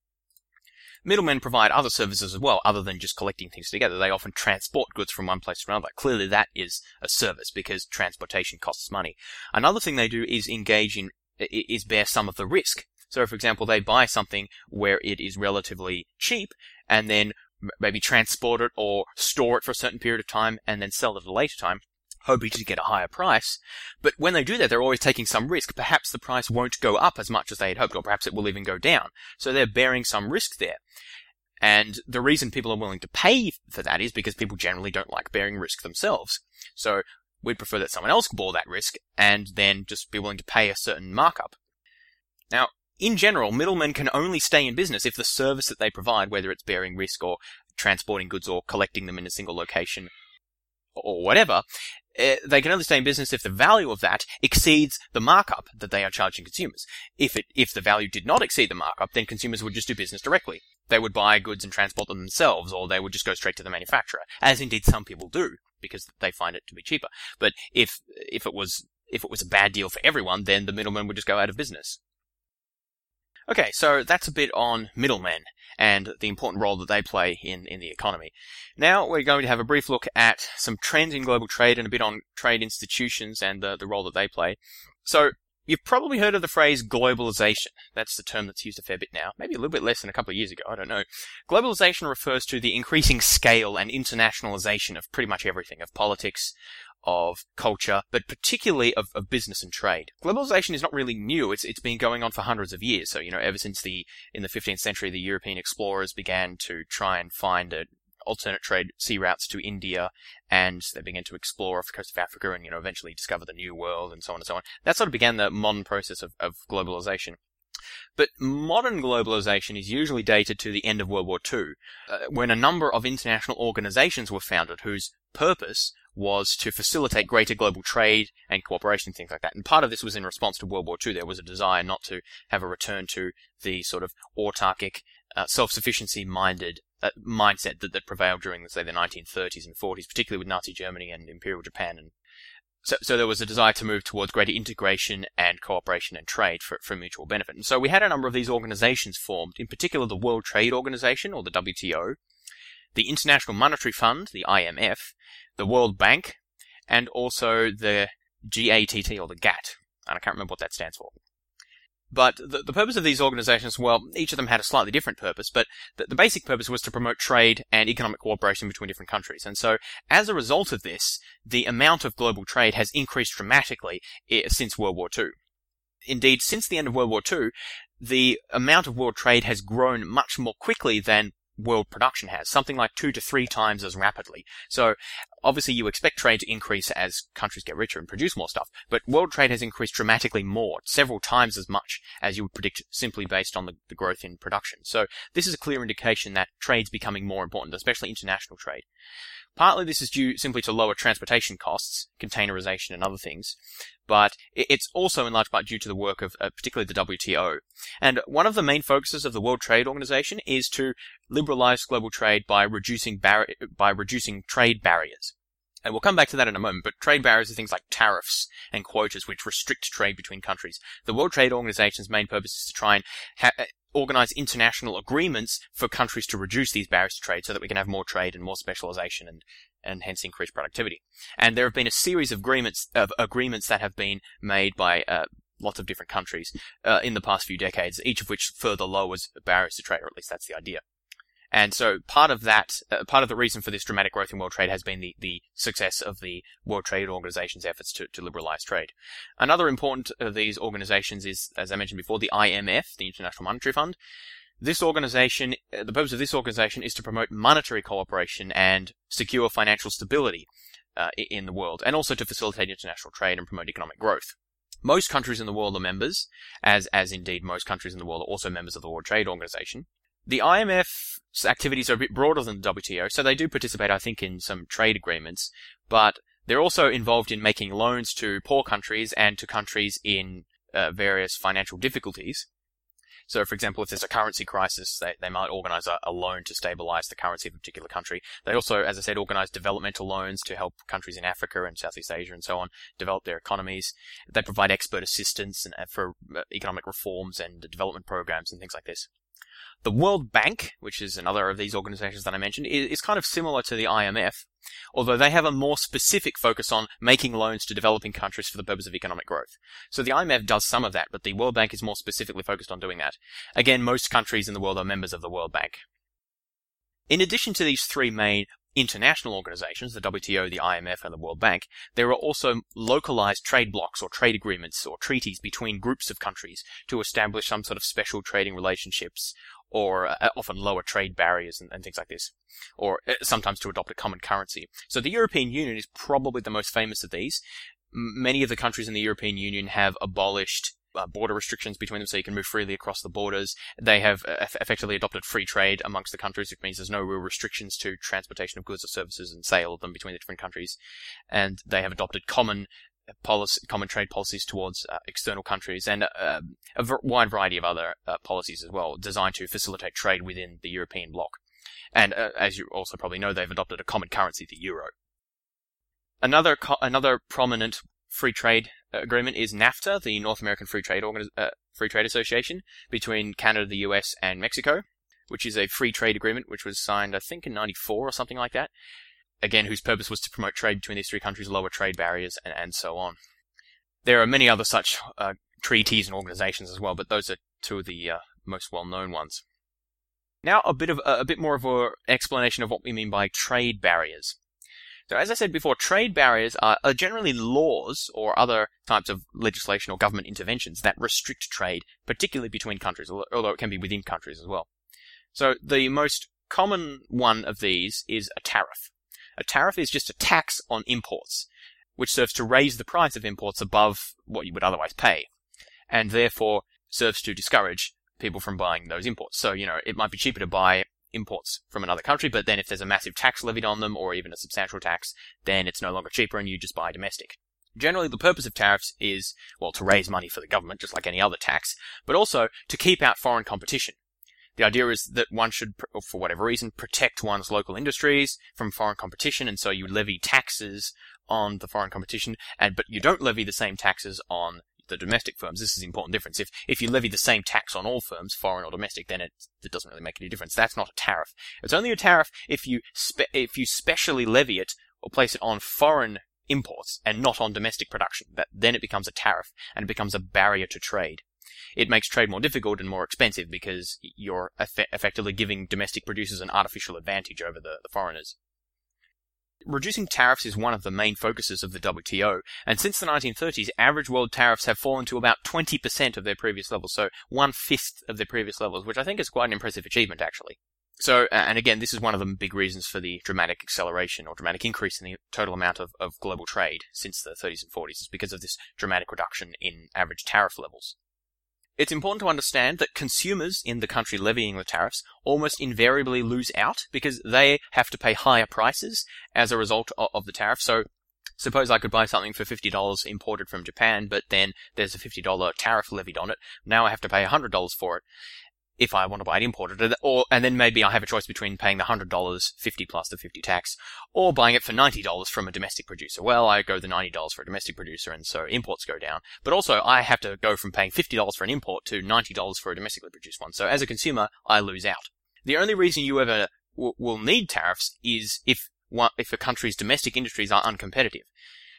Speaker 1: Middlemen provide other services as well, other than just collecting things together. They often transport goods from one place to another. Clearly that is a service because transportation costs money. Another thing they do is engage in, is bear some of the risk. So for example, they buy something where it is relatively cheap and then maybe transport it or store it for a certain period of time and then sell it at a later time hoping to get a higher price. But when they do that, they're always taking some risk. Perhaps the price won't go up as much as they had hoped, or perhaps it will even go down. So they're bearing some risk there. And the reason people are willing to pay for that is because people generally don't like bearing risk themselves. So we'd prefer that someone else bore that risk and then just be willing to pay a certain markup. Now, in general, middlemen can only stay in business if the service that they provide, whether it's bearing risk or transporting goods or collecting them in a single location or whatever, Uh, they can only stay in business if the value of that exceeds the markup that they are charging consumers. If it, if the value did not exceed the markup, then consumers would just do business directly. They would buy goods and transport them themselves, or they would just go straight to the manufacturer, as indeed some people do, because they find it to be cheaper. But if, if it was, if it was a bad deal for everyone, then the middleman would just go out of business. Okay, so that's a bit on middlemen and the important role that they play in, in the economy. Now we're going to have a brief look at some trends in global trade and a bit on trade institutions and the, the role that they play. So You've probably heard of the phrase globalization. That's the term that's used a fair bit now. Maybe a little bit less than a couple of years ago. I don't know. Globalization refers to the increasing scale and internationalization of pretty much everything, of politics, of culture, but particularly of, of business and trade. Globalization is not really new. It's, it's been going on for hundreds of years. So, you know, ever since the, in the 15th century, the European explorers began to try and find a, alternate trade sea routes to India, and they began to explore off the coast of Africa and, you know, eventually discover the New World and so on and so on. That sort of began the modern process of, of globalization. But modern globalization is usually dated to the end of World War II, uh, when a number of international organizations were founded whose purpose was to facilitate greater global trade and cooperation, things like that. And part of this was in response to World War II. There was a desire not to have a return to the sort of autarkic, uh, self-sufficiency minded uh, mindset that, that prevailed during, say, the 1930s and 40s, particularly with Nazi Germany and Imperial Japan. And so, so there was a desire to move towards greater integration and cooperation and trade for, for mutual benefit. And so we had a number of these organizations formed, in particular the World Trade Organization, or the WTO, the International Monetary Fund, the IMF, the World Bank, and also the GATT or the GATT. And I can't remember what that stands for. But the, the purpose of these organizations, well, each of them had a slightly different purpose, but the, the basic purpose was to promote trade and economic cooperation between different countries. And so, as a result of this, the amount of global trade has increased dramatically eh, since World War II. Indeed, since the end of World War II, the amount of world trade has grown much more quickly than world production has, something like two to three times as rapidly. So obviously you expect trade to increase as countries get richer and produce more stuff, but world trade has increased dramatically more, several times as much as you would predict simply based on the, the growth in production. So this is a clear indication that trade's becoming more important, especially international trade. Partly this is due simply to lower transportation costs, containerization and other things, but it's also in large part due to the work of uh, particularly the WTO. And one of the main focuses of the World Trade Organization is to liberalize global trade by reducing bar- by reducing trade barriers. And we'll come back to that in a moment, but trade barriers are things like tariffs and quotas which restrict trade between countries. The World Trade Organization's main purpose is to try and ha- organize international agreements for countries to reduce these barriers to trade so that we can have more trade and more specialization and, and hence increase productivity. And there have been a series of agreements, of agreements that have been made by, uh, lots of different countries, uh, in the past few decades, each of which further lowers barriers to trade, or at least that's the idea. And so part of that, uh, part of the reason for this dramatic growth in world trade has been the, the success of the World Trade Organization's efforts to, to liberalize trade. Another important of these organizations is, as I mentioned before, the IMF, the International Monetary Fund. This organization, uh, the purpose of this organization is to promote monetary cooperation and secure financial stability uh, in the world, and also to facilitate international trade and promote economic growth. Most countries in the world are members, as, as indeed most countries in the world are also members of the World Trade Organization. The IMF's activities are a bit broader than the WTO, so they do participate, I think, in some trade agreements, but they're also involved in making loans to poor countries and to countries in uh, various financial difficulties. So, for example, if there's a currency crisis, they, they might organize a, a, loan to stabilize the currency of a particular country. They also, as I said, organize developmental loans to help countries in Africa and Southeast Asia and so on develop their economies. They provide expert assistance and, uh, for uh, economic reforms and development programs and things like this. The World Bank, which is another of these organizations that I mentioned, is, kind of similar to the IMF, although they have a more specific focus on making loans to developing countries for the purpose of economic growth. So the IMF does some of that, but the World Bank is more specifically focused on doing that. Again, most countries in the world are members of the World Bank. In addition to these three main international organizations, the WTO, the IMF, and the World Bank, there are also localized trade blocs or trade agreements or treaties between groups of countries to establish some sort of special trading relationships or uh, often lower trade barriers and, and, things like this, or uh, sometimes to adopt a common currency. So the European Union is probably the most famous of these. Many of the countries in the European Union have abolished uh, border restrictions between them so you can move freely across the borders. They have uh, effectively adopted free trade amongst the countries, which means there's no real restrictions to transportation of goods or services and sale of them between the different countries. And they have adopted common uh, policy, common trade policies towards uh, external countries and uh, a v- wide variety of other uh, policies as well, designed to facilitate trade within the European bloc. And as you also probably know, they've adopted a common currency, the euro. Another co- another prominent free trade agreement is NAFTA, the North American Free Trade uh, Free Trade Association, between Canada, the US, and Mexico, which is a free trade agreement which was signed, I think, in '94 or something like that. Again, whose purpose was to promote trade between these three countries, lower trade barriers, and, and so on. There are many other such uh, treaties and organizations as well, but those are two of the uh, most well-known ones. Now, a bit of a bit more of an explanation of what we mean by trade barriers. So as I said before, trade barriers are, are generally laws or other types of legislation or government interventions that restrict trade, particularly between countries, although it can be within countries as well. So the most common one of these is a tariff. A tariff is just a tax on imports, which serves to raise the price of imports above what you would otherwise pay, and therefore serves to discourage people from buying those imports. So, you know, it might be cheaper to buy imports from another country, but then if there's a massive tax levied on them or even a substantial tax, then it's no longer cheaper and you just buy domestic. Generally, the purpose of tariffs is, well, to raise money for the government, just like any other tax, but also to keep out foreign competition. The idea is that one should, for whatever reason, protect one's local industries from foreign competition, and so you levy taxes on the foreign competition, and but you don't levy the same taxes on the domestic firms. This is an important difference. If if you levy the same tax on all firms, foreign or domestic, then it, it doesn't really make any difference. That's not a tariff. It's only a tariff if you spe- if you specially levy it or place it on foreign imports and not on domestic production. That then it becomes a tariff and it becomes a barrier to trade. It makes trade more difficult and more expensive because you're eff- effectively giving domestic producers an artificial advantage over the, the foreigners. Reducing tariffs is one of the main focuses of the WTO, and since the 1930s, average world tariffs have fallen to about 20% of their previous levels, so one fifth of their previous levels, which I think is quite an impressive achievement, actually. So, and again, this is one of the big reasons for the dramatic acceleration or dramatic increase in the total amount of, of global trade since the 30s and 40s, is because of this dramatic reduction in average tariff levels. It's important to understand that consumers in the country levying the tariffs almost invariably lose out because they have to pay higher prices as a result of the tariff. So suppose I could buy something for $50 imported from Japan, but then there's a $50 tariff levied on it. Now I have to pay $100 for it if I want to buy it imported, or and then maybe I have a choice between paying the hundred dollars, fifty plus the fifty tax, or buying it for ninety dollars from a domestic producer. Well, I go the ninety dollars for a domestic producer, and so imports go down. But also, I have to go from paying fifty dollars for an import to ninety dollars for a domestically produced one. So as a consumer, I lose out. The only reason you ever w- will need tariffs is if if a country's domestic industries are uncompetitive.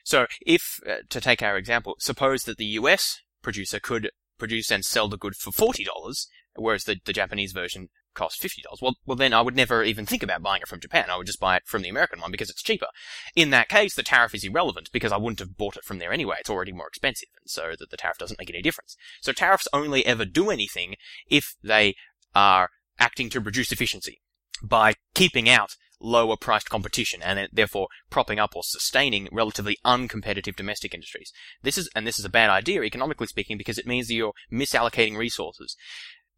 Speaker 1: So if, uh, to take our example, suppose that the US producer could produce and sell the good for $40, whereas the, the Japanese version cost $50. Well, well, then I would never even think about buying it from Japan. I would just buy it from the American one because it's cheaper. In that case, the tariff is irrelevant because I wouldn't have bought it from there anyway. It's already more expensive, and so that the tariff doesn't make any difference. So tariffs only ever do anything if they are acting to reduce efficiency by keeping out lower priced competition and uh, therefore propping up or sustaining relatively uncompetitive domestic industries. This is, and this is a bad idea economically speaking because it means that you're misallocating resources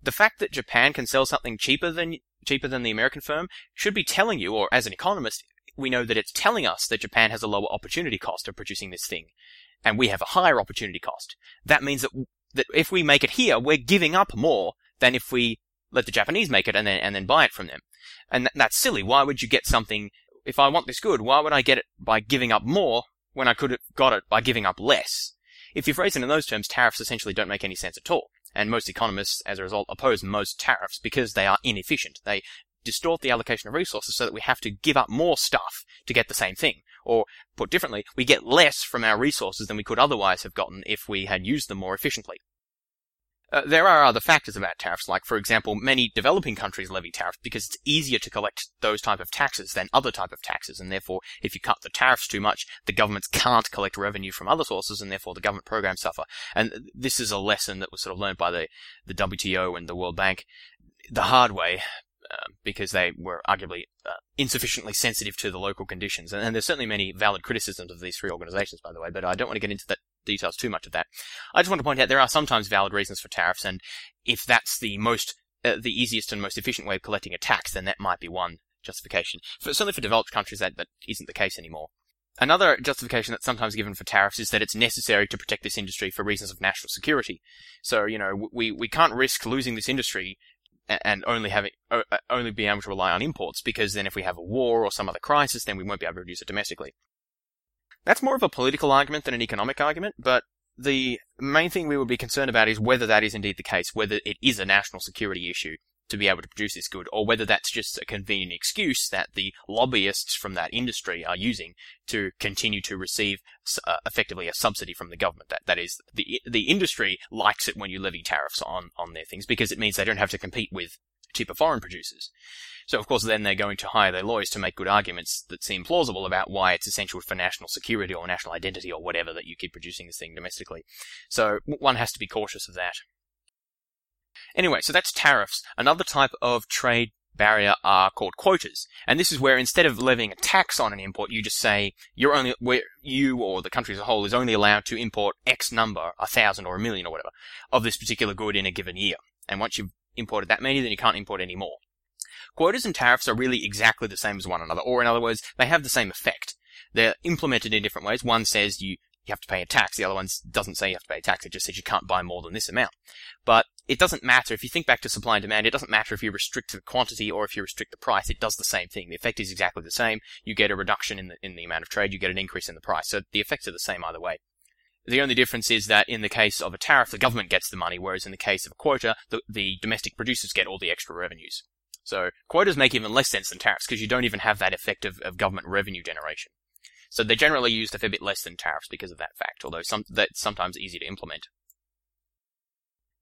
Speaker 1: the fact that Japan can sell something cheaper than cheaper than the American firm should be telling you, or as an economist, we know that it's telling us that Japan has a lower opportunity cost of producing this thing, and we have a higher opportunity cost. That means that that if we make it here, we're giving up more than if we let the Japanese make it and then and then buy it from them. And th- that's silly. Why would you get something if I want this good? Why would I get it by giving up more when I could have got it by giving up less? If you phrase it in those terms, tariffs essentially don't make any sense at all. And most economists, as a result, oppose most tariffs because they are inefficient. They distort the allocation of resources so that we have to give up more stuff to get the same thing. Or, put differently, we get less from our resources than we could otherwise have gotten if we had used them more efficiently. Uh, there are other factors about tariffs, like, for example, many developing countries levy tariffs because it's easier to collect those type of taxes than other type of taxes, and therefore, if you cut the tariffs too much, the governments can't collect revenue from other sources, and therefore the government programs suffer. And this is a lesson that was sort of learned by the, the WTO and the World Bank the hard way, uh, because they were arguably uh, insufficiently sensitive to the local conditions. And, and, there's certainly many valid criticisms of these three organizations, by the way, but I don't want to get into that details too much of that. I just want to point out there are sometimes valid reasons for tariffs, and if that's the most, uh, the easiest and most efficient way of collecting a tax, then that might be one justification. For, certainly for developed countries, that, that isn't the case anymore. Another justification that's sometimes given for tariffs is that it's necessary to protect this industry for reasons of national security. So, you know, we, we can't risk losing this industry and only having uh, only being able to rely on imports because then if we have a war or some other crisis, then we won't be able to produce it domestically. That's more of a political argument than an economic argument, but the main thing we would be concerned about is whether that is indeed the case, whether it is a national security issue to be able to produce this good, or whether that's just a convenient excuse that the lobbyists from that industry are using to continue to receive uh, effectively a subsidy from the government. That that is the the industry likes it when you levy tariffs on on their things because it means they don't have to compete with cheaper foreign producers. So of course then they're going to hire their lawyers to make good arguments that seem plausible about why it's essential for national security or national identity or whatever that you keep producing this thing domestically. So one has to be cautious of that. Anyway, so that's tariffs. Another type of trade barrier are called quotas. And this is where instead of levying a tax on an import, you just say you're only where you or the country as a whole is only allowed to import X number, a thousand or a million or whatever, of this particular good in a given year. And once you've imported that many, then you can't import any more. Quotas and tariffs are really exactly the same as one another, or in other words, they have the same effect. They're implemented in different ways. One says you, you have to pay a tax. The other one doesn't say you have to pay a tax. It just says you can't buy more than this amount. But it doesn't matter. If you think back to supply and demand, it doesn't matter if you restrict the quantity or if you restrict the price. It does the same thing. The effect is exactly the same. You get a reduction in the, in the amount of trade. You get an increase in the price. So the effects are the same either way. The only difference is that in the case of a tariff, the government gets the money, whereas in the case of a quota, the, the domestic producers get all the extra revenues. So quotas make even less sense than tariffs because you don't even have that effect of, of government revenue generation. So they're generally used a fair bit less than tariffs because of that fact, although some, that's sometimes easy to implement.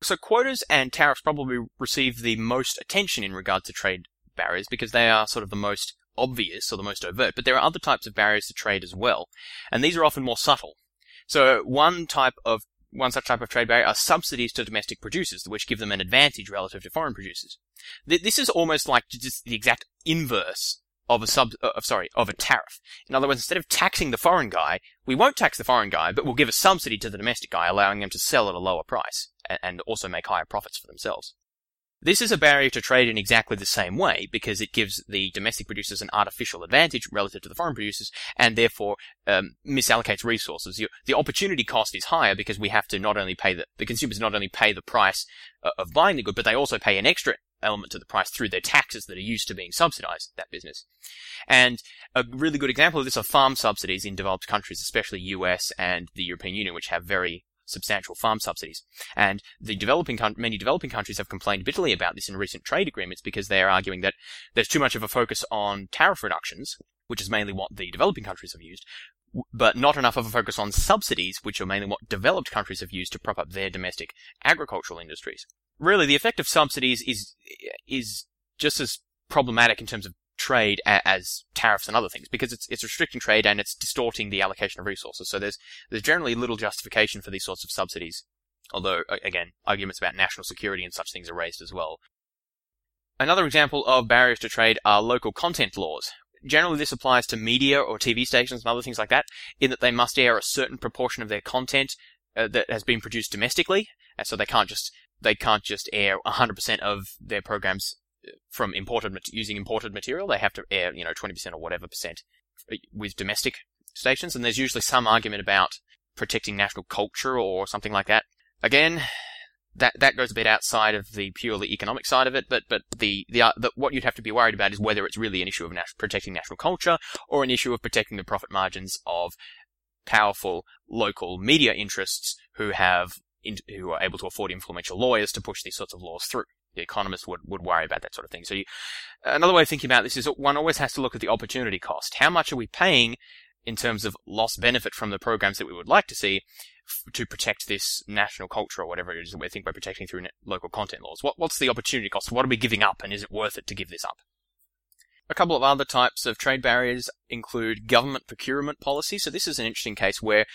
Speaker 1: So quotas and tariffs probably receive the most attention in regard to trade barriers because they are sort of the most obvious or the most overt, but there are other types of barriers to trade as well, and these are often more subtle. So one type of one such type of trade barrier are subsidies to domestic producers, which give them an advantage relative to foreign producers. This is almost like just the exact inverse of a sub, uh, sorry, of a tariff. In other words, instead of taxing the foreign guy, we won't tax the foreign guy, but we'll give a subsidy to the domestic guy, allowing them to sell at a lower price and also make higher profits for themselves. This is a barrier to trade in exactly the same way because it gives the domestic producers an artificial advantage relative to the foreign producers and therefore um, misallocates resources. The opportunity cost is higher because we have to not only pay the, the consumers not only pay the price uh, of buying the good, but they also pay an extra element to the price through their taxes that are used to being subsidized, that business. And a really good example of this are farm subsidies in developed countries, especially US and the European Union, which have very substantial farm subsidies. And the developing many developing countries have complained bitterly about this in recent trade agreements because they are arguing that there's too much of a focus on tariff reductions, which is mainly what the developing countries have used, but not enough of a focus on subsidies, which are mainly what developed countries have used to prop up their domestic agricultural industries. Really, the effect of subsidies is is just as problematic in terms of trade as tariffs and other things because it's it's restricting trade and it's distorting the allocation of resources. So there's there's generally little justification for these sorts of subsidies. Although again, arguments about national security and such things are raised as well. Another example of barriers to trade are local content laws. Generally, this applies to media or TV stations and other things like that, in that they must air a certain proportion of their content uh, that has been produced domestically, and so they can't just they can't just air 100% of their programs from imported using imported material. They have to air, you know, 20% or whatever percent with domestic stations, and there's usually some argument about protecting national culture or something like that. Again, that that goes a bit outside of the purely economic side of it, but but the the, uh, the what you'd have to be worried about is whether it's really an issue of nat- protecting national culture or an issue of protecting the profit margins of powerful local media interests who have in, who are able to afford influential lawyers to push these sorts of laws through economists would, would worry about that sort of thing. So you, another way of thinking about this is that one always has to look at the opportunity cost. How much are we paying in terms of lost benefit from the programs that we would like to see f- to protect this national culture or whatever it is that we think we're protecting through local content laws? What, what's the opportunity cost? What are we giving up and is it worth it to give this up? A couple of other types of trade barriers include government procurement policy. So this is an interesting case where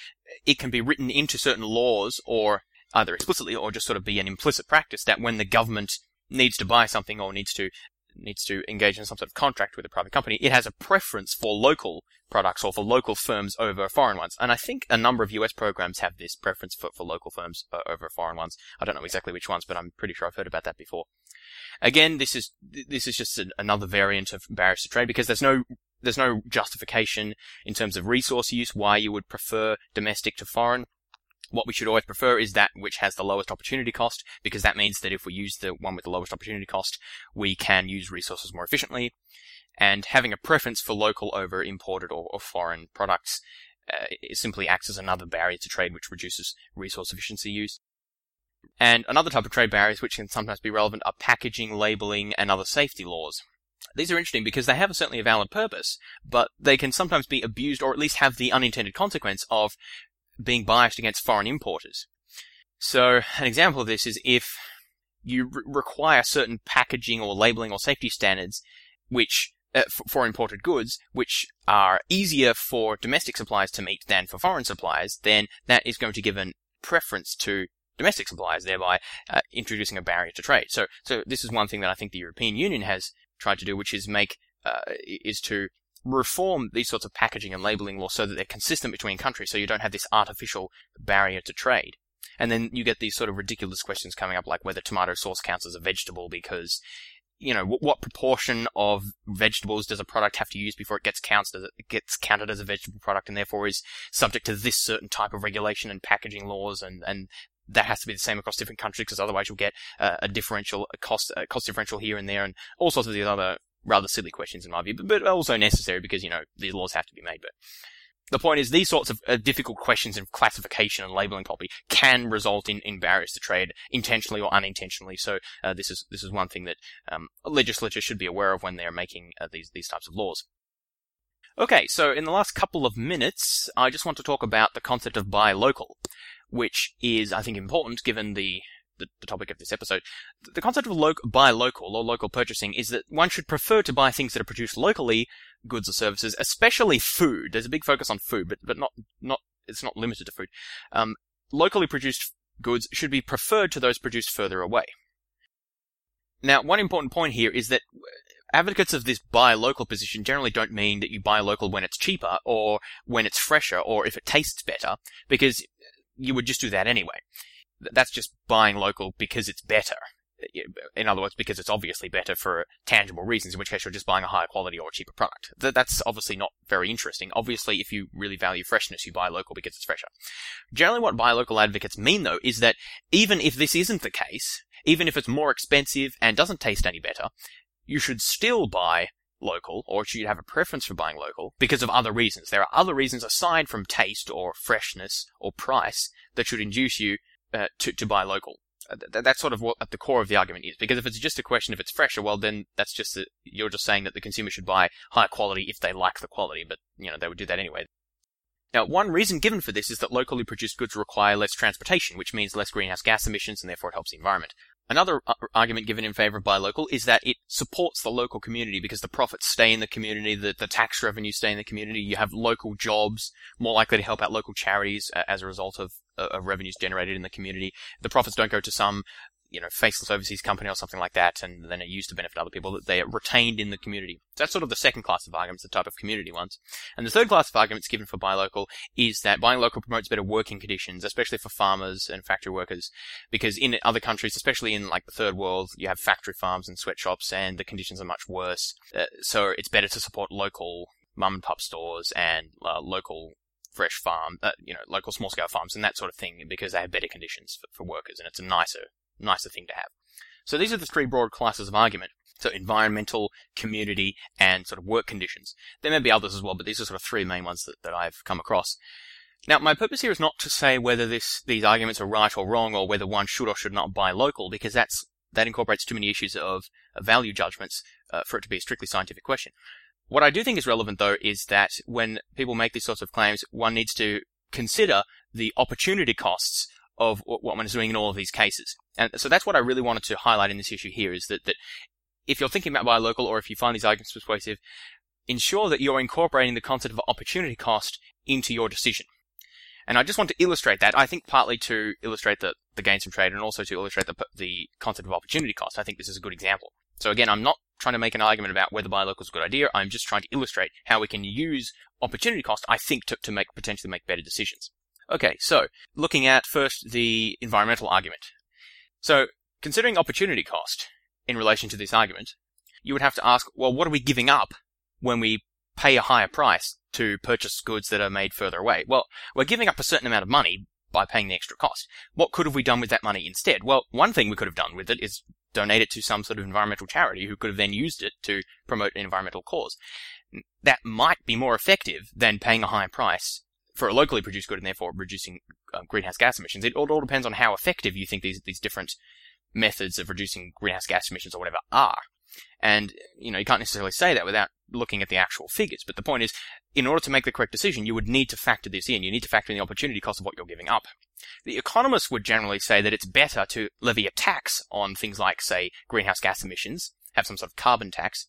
Speaker 1: it can be written into certain laws or either explicitly or just sort of be an implicit practice that when the government needs to buy something or needs to needs to engage in some sort of contract with a private company, it has a preference for local products or for local firms over foreign ones. And I think a number of US programs have this preference for, for local firms uh, over foreign ones. I don't know exactly which ones, but I'm pretty sure I've heard about that before. Again, this is this is just another variant of barriers to trade because there's no there's no justification in terms of resource use why you would prefer domestic to foreign. What we should always prefer is that which has the lowest opportunity cost, because that means that if we use the one with the lowest opportunity cost, we can use resources more efficiently. And having a preference for local over imported or, or foreign products uh, simply acts as another barrier to trade, which reduces resource efficiency use. And another type of trade barriers which can sometimes be relevant are packaging, labeling, and other safety laws. These are interesting because they have a, certainly a valid purpose, but they can sometimes be abused or at least have the unintended consequence of being biased against foreign importers. So an example of this is if you re- require certain packaging or labeling or safety standards, which uh, f- for imported goods, which are easier for domestic suppliers to meet than for foreign suppliers, then that is going to give a preference to domestic suppliers, thereby uh, introducing a barrier to trade. So, so this is one thing that I think the European Union has tried to do, which is make uh, is to reform these sorts of packaging and labeling laws so that they're consistent between countries so you don't have this artificial barrier to trade. And then you get these sort of ridiculous questions coming up like whether tomato sauce counts as a vegetable because, you know, what proportion of vegetables does a product have to use before it gets counted, it gets counted as a vegetable product and therefore is subject to this certain type of regulation and packaging laws and, and that has to be the same across different countries because otherwise you'll get uh, a differential, a cost, a cost differential here and there and all sorts of these other rather silly questions in my view, but, but also necessary because, you know, these laws have to be made. But the point is these sorts of uh, difficult questions of classification and labeling properly can result in, in barriers to trade intentionally or unintentionally. So uh, this is this is one thing that um, legislature should be aware of when they're making uh, these these types of laws. Okay, so in the last couple of minutes, I just want to talk about the concept of buy local, which is I think important given the the, the topic of this episode. The concept of lo- buy local or local purchasing is that one should prefer to buy things that are produced locally, goods or services, especially food. There's a big focus on food, but but not not it's not limited to food. Um, locally produced goods should be preferred to those produced further away. Now, one important point here is that advocates of this buy local position generally don't mean that you buy local when it's cheaper or when it's fresher or if it tastes better, because you would just do that anyway. That's just buying local because it's better. In other words, because it's obviously better for tangible reasons, in which case you're just buying a higher quality or a cheaper product. That's obviously not very interesting. Obviously, if you really value freshness, you buy local because it's fresher. Generally, what buy local advocates mean though is that even if this isn't the case, even if it's more expensive and doesn't taste any better, you should still buy local, or should have a preference for buying local because of other reasons. There are other reasons aside from taste or freshness or price that should induce you uh, to, to buy local. Uh, that's sort of what at the core of the argument is. Because if it's just a question if it's fresher, well then that's just that you're just saying that the consumer should buy higher quality if they like the quality, but you know they would do that anyway. Now, one reason given for this is that locally produced goods require less transportation, which means less greenhouse gas emissions and therefore it helps the environment. Another uh, argument given in favor of buy local is that it supports the local community because the profits stay in the community, the, the tax revenue stay in the community, you have local jobs, more likely to help out local charities uh, as a result of, of revenues generated in the community. The profits don't go to some you know, faceless overseas company or something like that, and then are used to benefit other people, that they are retained in the community. So that's sort of the second class of arguments, the type of community ones. And the third class of arguments given for buy local is that buying local promotes better working conditions, especially for farmers and factory workers, because in other countries, especially in like the third world, you have factory farms and sweatshops, and the conditions are much worse. Uh, so it's better to support local mum and pop stores and uh, local fresh farm, uh, you know, local small scale farms and that sort of thing because they have better conditions for, for workers and it's a nicer nicer thing to have. So these are the three broad classes of argument. So environmental, community, and sort of work conditions. There may be others as well, but these are sort of three main ones that, that I've come across. Now, my purpose here is not to say whether this, these arguments are right or wrong, or whether one should or should not buy local, because that's, that incorporates too many issues of, value judgments uh, for it to be a strictly scientific question. What I do think is relevant, though, is that when people make these sorts of claims, one needs to consider the opportunity costs of what one is doing in all of these cases. And so that's what I really wanted to highlight in this issue here is that, that if you're thinking about buy local or if you find these arguments persuasive, ensure that you're incorporating the concept of opportunity cost into your decision. And I just want to illustrate that. I think partly to illustrate the, the gains from trade and also to illustrate the, the concept of opportunity cost. I think this is a good example. So again, I'm not trying to make an argument about whether buy local is a good idea. I'm just trying to illustrate how we can use opportunity cost, I think, to, to make potentially make better decisions. Okay, so looking at first the environmental argument. So considering opportunity cost in relation to this argument, you would have to ask, well, what are we giving up when we pay a higher price to purchase goods that are made further away? Well, we're giving up a certain amount of money by paying the extra cost. What could have we done with that money instead? Well, one thing we could have done with it is donate it to some sort of environmental charity who could have then used it to promote an environmental cause. That might be more effective than paying a higher price for a locally produced good and therefore reducing uh, greenhouse gas emissions. It all, all depends on how effective you think these these different methods of reducing greenhouse gas emissions or whatever are. And, you know, you can't necessarily say that without looking at the actual figures. But the point is, in order to make the correct decision, you would need to factor this in. You need to factor in the opportunity cost of what you're giving up. The economists would generally say that it's better to levy a tax on things like, say, greenhouse gas emissions, have some sort of carbon tax,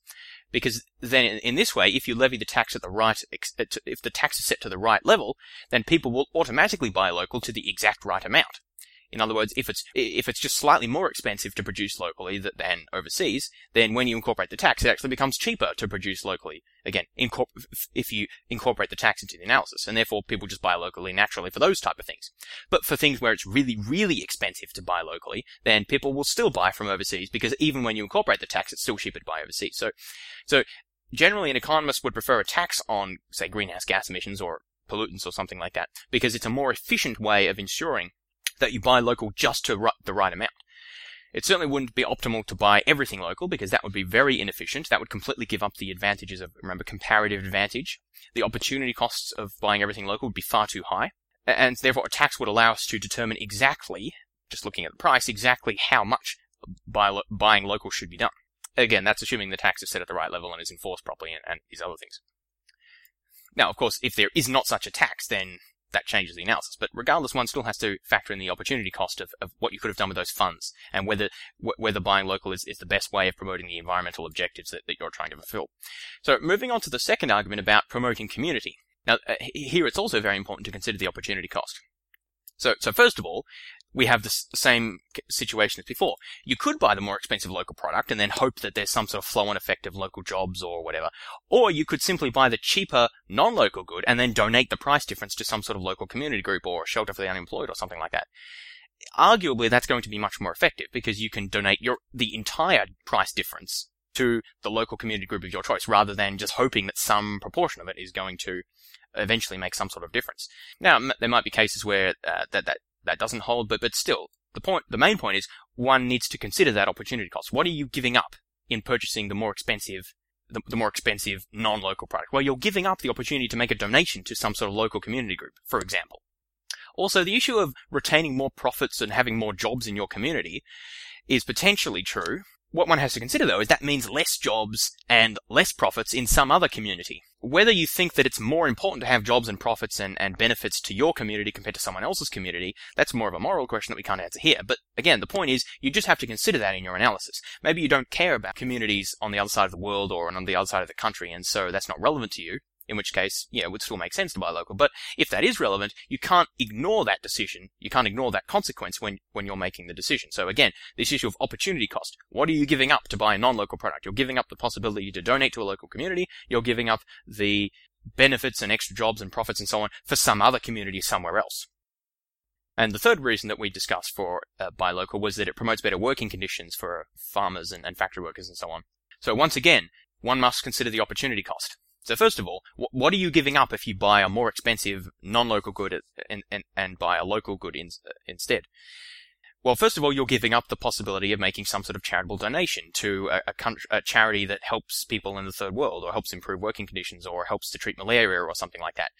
Speaker 1: because then in this way, if you levy the tax at the right, if the tax is set to the right level, then people will automatically buy local to the exact right amount. In other words, if it's if it's just slightly more expensive to produce locally than overseas, then when you incorporate the tax, it actually becomes cheaper to produce locally. Again, if you incorporate the tax into the analysis, and therefore people just buy locally naturally for those type of things. But for things where it's really, really expensive to buy locally, then people will still buy from overseas because even when you incorporate the tax, it's still cheaper to buy overseas. So, so generally, an economist would prefer a tax on, say, greenhouse gas emissions or pollutants or something like that because it's a more efficient way of ensuring that you buy local just to the right amount. It certainly wouldn't be optimal to buy everything local because that would be very inefficient. That would completely give up the advantages of, remember, comparative advantage. The opportunity costs of buying everything local would be far too high. And therefore a tax would allow us to determine exactly, just looking at the price, exactly how much buy buying local should be done. Again, that's assuming the tax is set at the right level and is enforced properly and, and these other things. Now, of course, if there is not such a tax, then that changes the analysis. But regardless, one still has to factor in the opportunity cost of, of what you could have done with those funds and whether whether buying local is, is the best way of promoting the environmental objectives that, that you're trying to fulfill. So moving on to the second argument about promoting community. Now, uh, here it's also very important to consider the opportunity cost. So, so first of all, we have the same situation as before. You could buy the more expensive local product and then hope that there's some sort of flow-on effect of local jobs or whatever. Or you could simply buy the cheaper non-local good and then donate the price difference to some sort of local community group or shelter for the unemployed or something like that. Arguably, that's going to be much more effective because you can donate your the entire price difference to the local community group of your choice rather than just hoping that some proportion of it is going to eventually make some sort of difference. Now, there might be cases where uh, that, that that doesn't hold, but but still, the point, the main point is one needs to consider that opportunity cost. What are you giving up in purchasing the more expensive, the, the more expensive non-local product? Well, you're giving up the opportunity to make a donation to some sort of local community group, for example. Also, the issue of retaining more profits and having more jobs in your community is potentially true, what one has to consider though is that means less jobs and less profits in some other community. Whether you think that it's more important to have jobs and profits and, and benefits to your community compared to someone else's community, that's more of a moral question that we can't answer here. But again, the point is, you just have to consider that in your analysis. Maybe you don't care about communities on the other side of the world or on the other side of the country, and so that's not relevant to you in which case, yeah, it would still make sense to buy local. But if that is relevant, you can't ignore that decision. You can't ignore that consequence when, when you're making the decision. So again, this issue of opportunity cost. What are you giving up to buy a non-local product? You're giving up the possibility to donate to a local community. You're giving up the benefits and extra jobs and profits and so on for some other community somewhere else. And the third reason that we discussed for uh, buy local was that it promotes better working conditions for farmers and, and factory workers and so on. So once again, one must consider the opportunity cost. So first of all, what are you giving up if you buy a more expensive non-local good and, and, and buy a local good in, instead? Well, first of all, you're giving up the possibility of making some sort of charitable donation to a, a, country, a, charity that helps people in the third world, or helps improve working conditions, or helps to treat malaria, or something like that.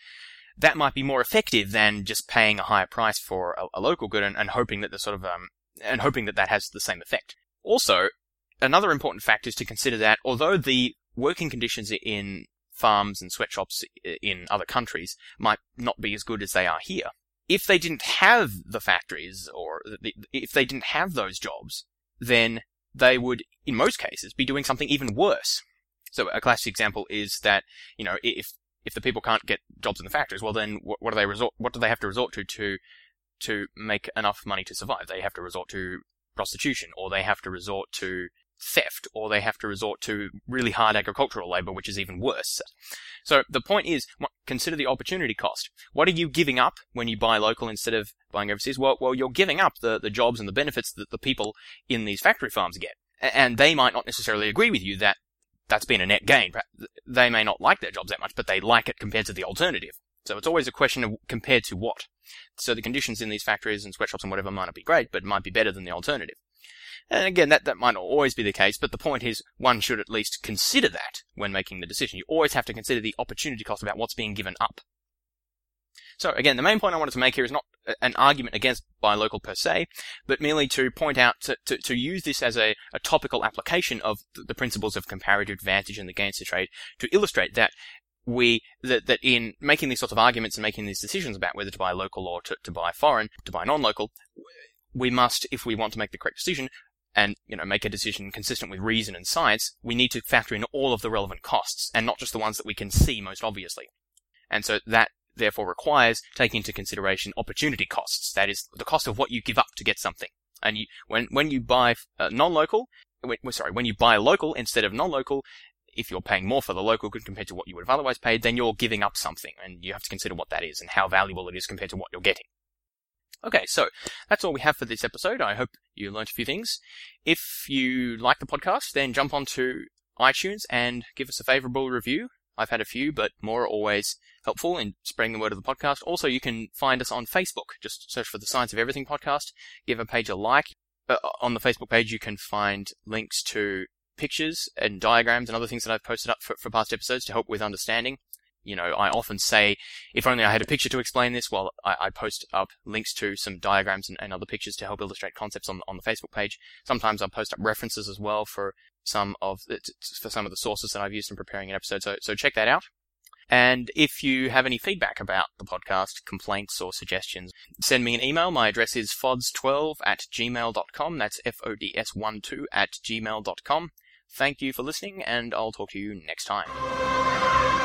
Speaker 1: That might be more effective than just paying a higher price for a, a local good and, and, hoping that the sort of um, and hoping that that has the same effect. Also, another important fact is to consider that although the working conditions in farms and sweatshops in other countries might not be as good as they are here. If they didn't have the factories or if they didn't have those jobs, then they would, in most cases, be doing something even worse. So a classic example is that, you know, if, if the people can't get jobs in the factories, well then what, what do they resort, what do they have to resort to to, to make enough money to survive? They have to resort to prostitution or they have to resort to theft, or they have to resort to really hard agricultural labor, which is even worse. So the point is, consider the opportunity cost. What are you giving up when you buy local instead of buying overseas? Well, well, you're giving up the, the jobs and the benefits that the people in these factory farms get. And they might not necessarily agree with you that that's been a net gain. They may not like their jobs that much, but they like it compared to the alternative. So it's always a question of compared to what. So the conditions in these factories and sweatshops and whatever might not be great, but might be better than the alternative. And again, that, that might not always be the case, but the point is one should at least consider that when making the decision. You always have to consider the opportunity cost about what's being given up. So again, the main point I wanted to make here is not an argument against buy local per se, but merely to point out to, to, to use this as a, a topical application of the principles of comparative advantage and the gains to trade to illustrate that we that, that in making these sorts of arguments and making these decisions about whether to buy local or to, to buy foreign, to buy non-local, we must, if we want to make the correct decision, and you know make a decision consistent with reason and science, we need to factor in all of the relevant costs and not just the ones that we can see most obviously. And so that therefore requires taking into consideration opportunity costs. That is the cost of what you give up to get something. And you, when when you buy uh, non-local, when, sorry, when you buy local instead of non-local, if you're paying more for the local good compared to what you would have otherwise paid, then you're giving up something, and you have to consider what that is and how valuable it is compared to what you're getting. Okay, so that's all we have for this episode. I hope you learned a few things. If you like the podcast, then jump onto iTunes and give us a favorable review. I've had a few, but more are always helpful in spreading the word of the podcast. Also, you can find us on Facebook. Just search for the Science of Everything podcast. Give a page a like. Uh, on the Facebook page, you can find links to pictures and diagrams and other things that I've posted up for, for past episodes to help with understanding you know, I often say, if only I had a picture to explain this, well, I, I post up links to some diagrams and, and, other pictures to help illustrate concepts on, on the Facebook page. Sometimes I'll post up references as well for some of the, for some of the sources that I've used in preparing an episode. So, so check that out. And if you have any feedback about the podcast, complaints or suggestions, send me an email. My address is fods12 at gmail.com. That's F-O-D-S-1-2 at gmail.com. Thank you for listening, and I'll talk to you next time.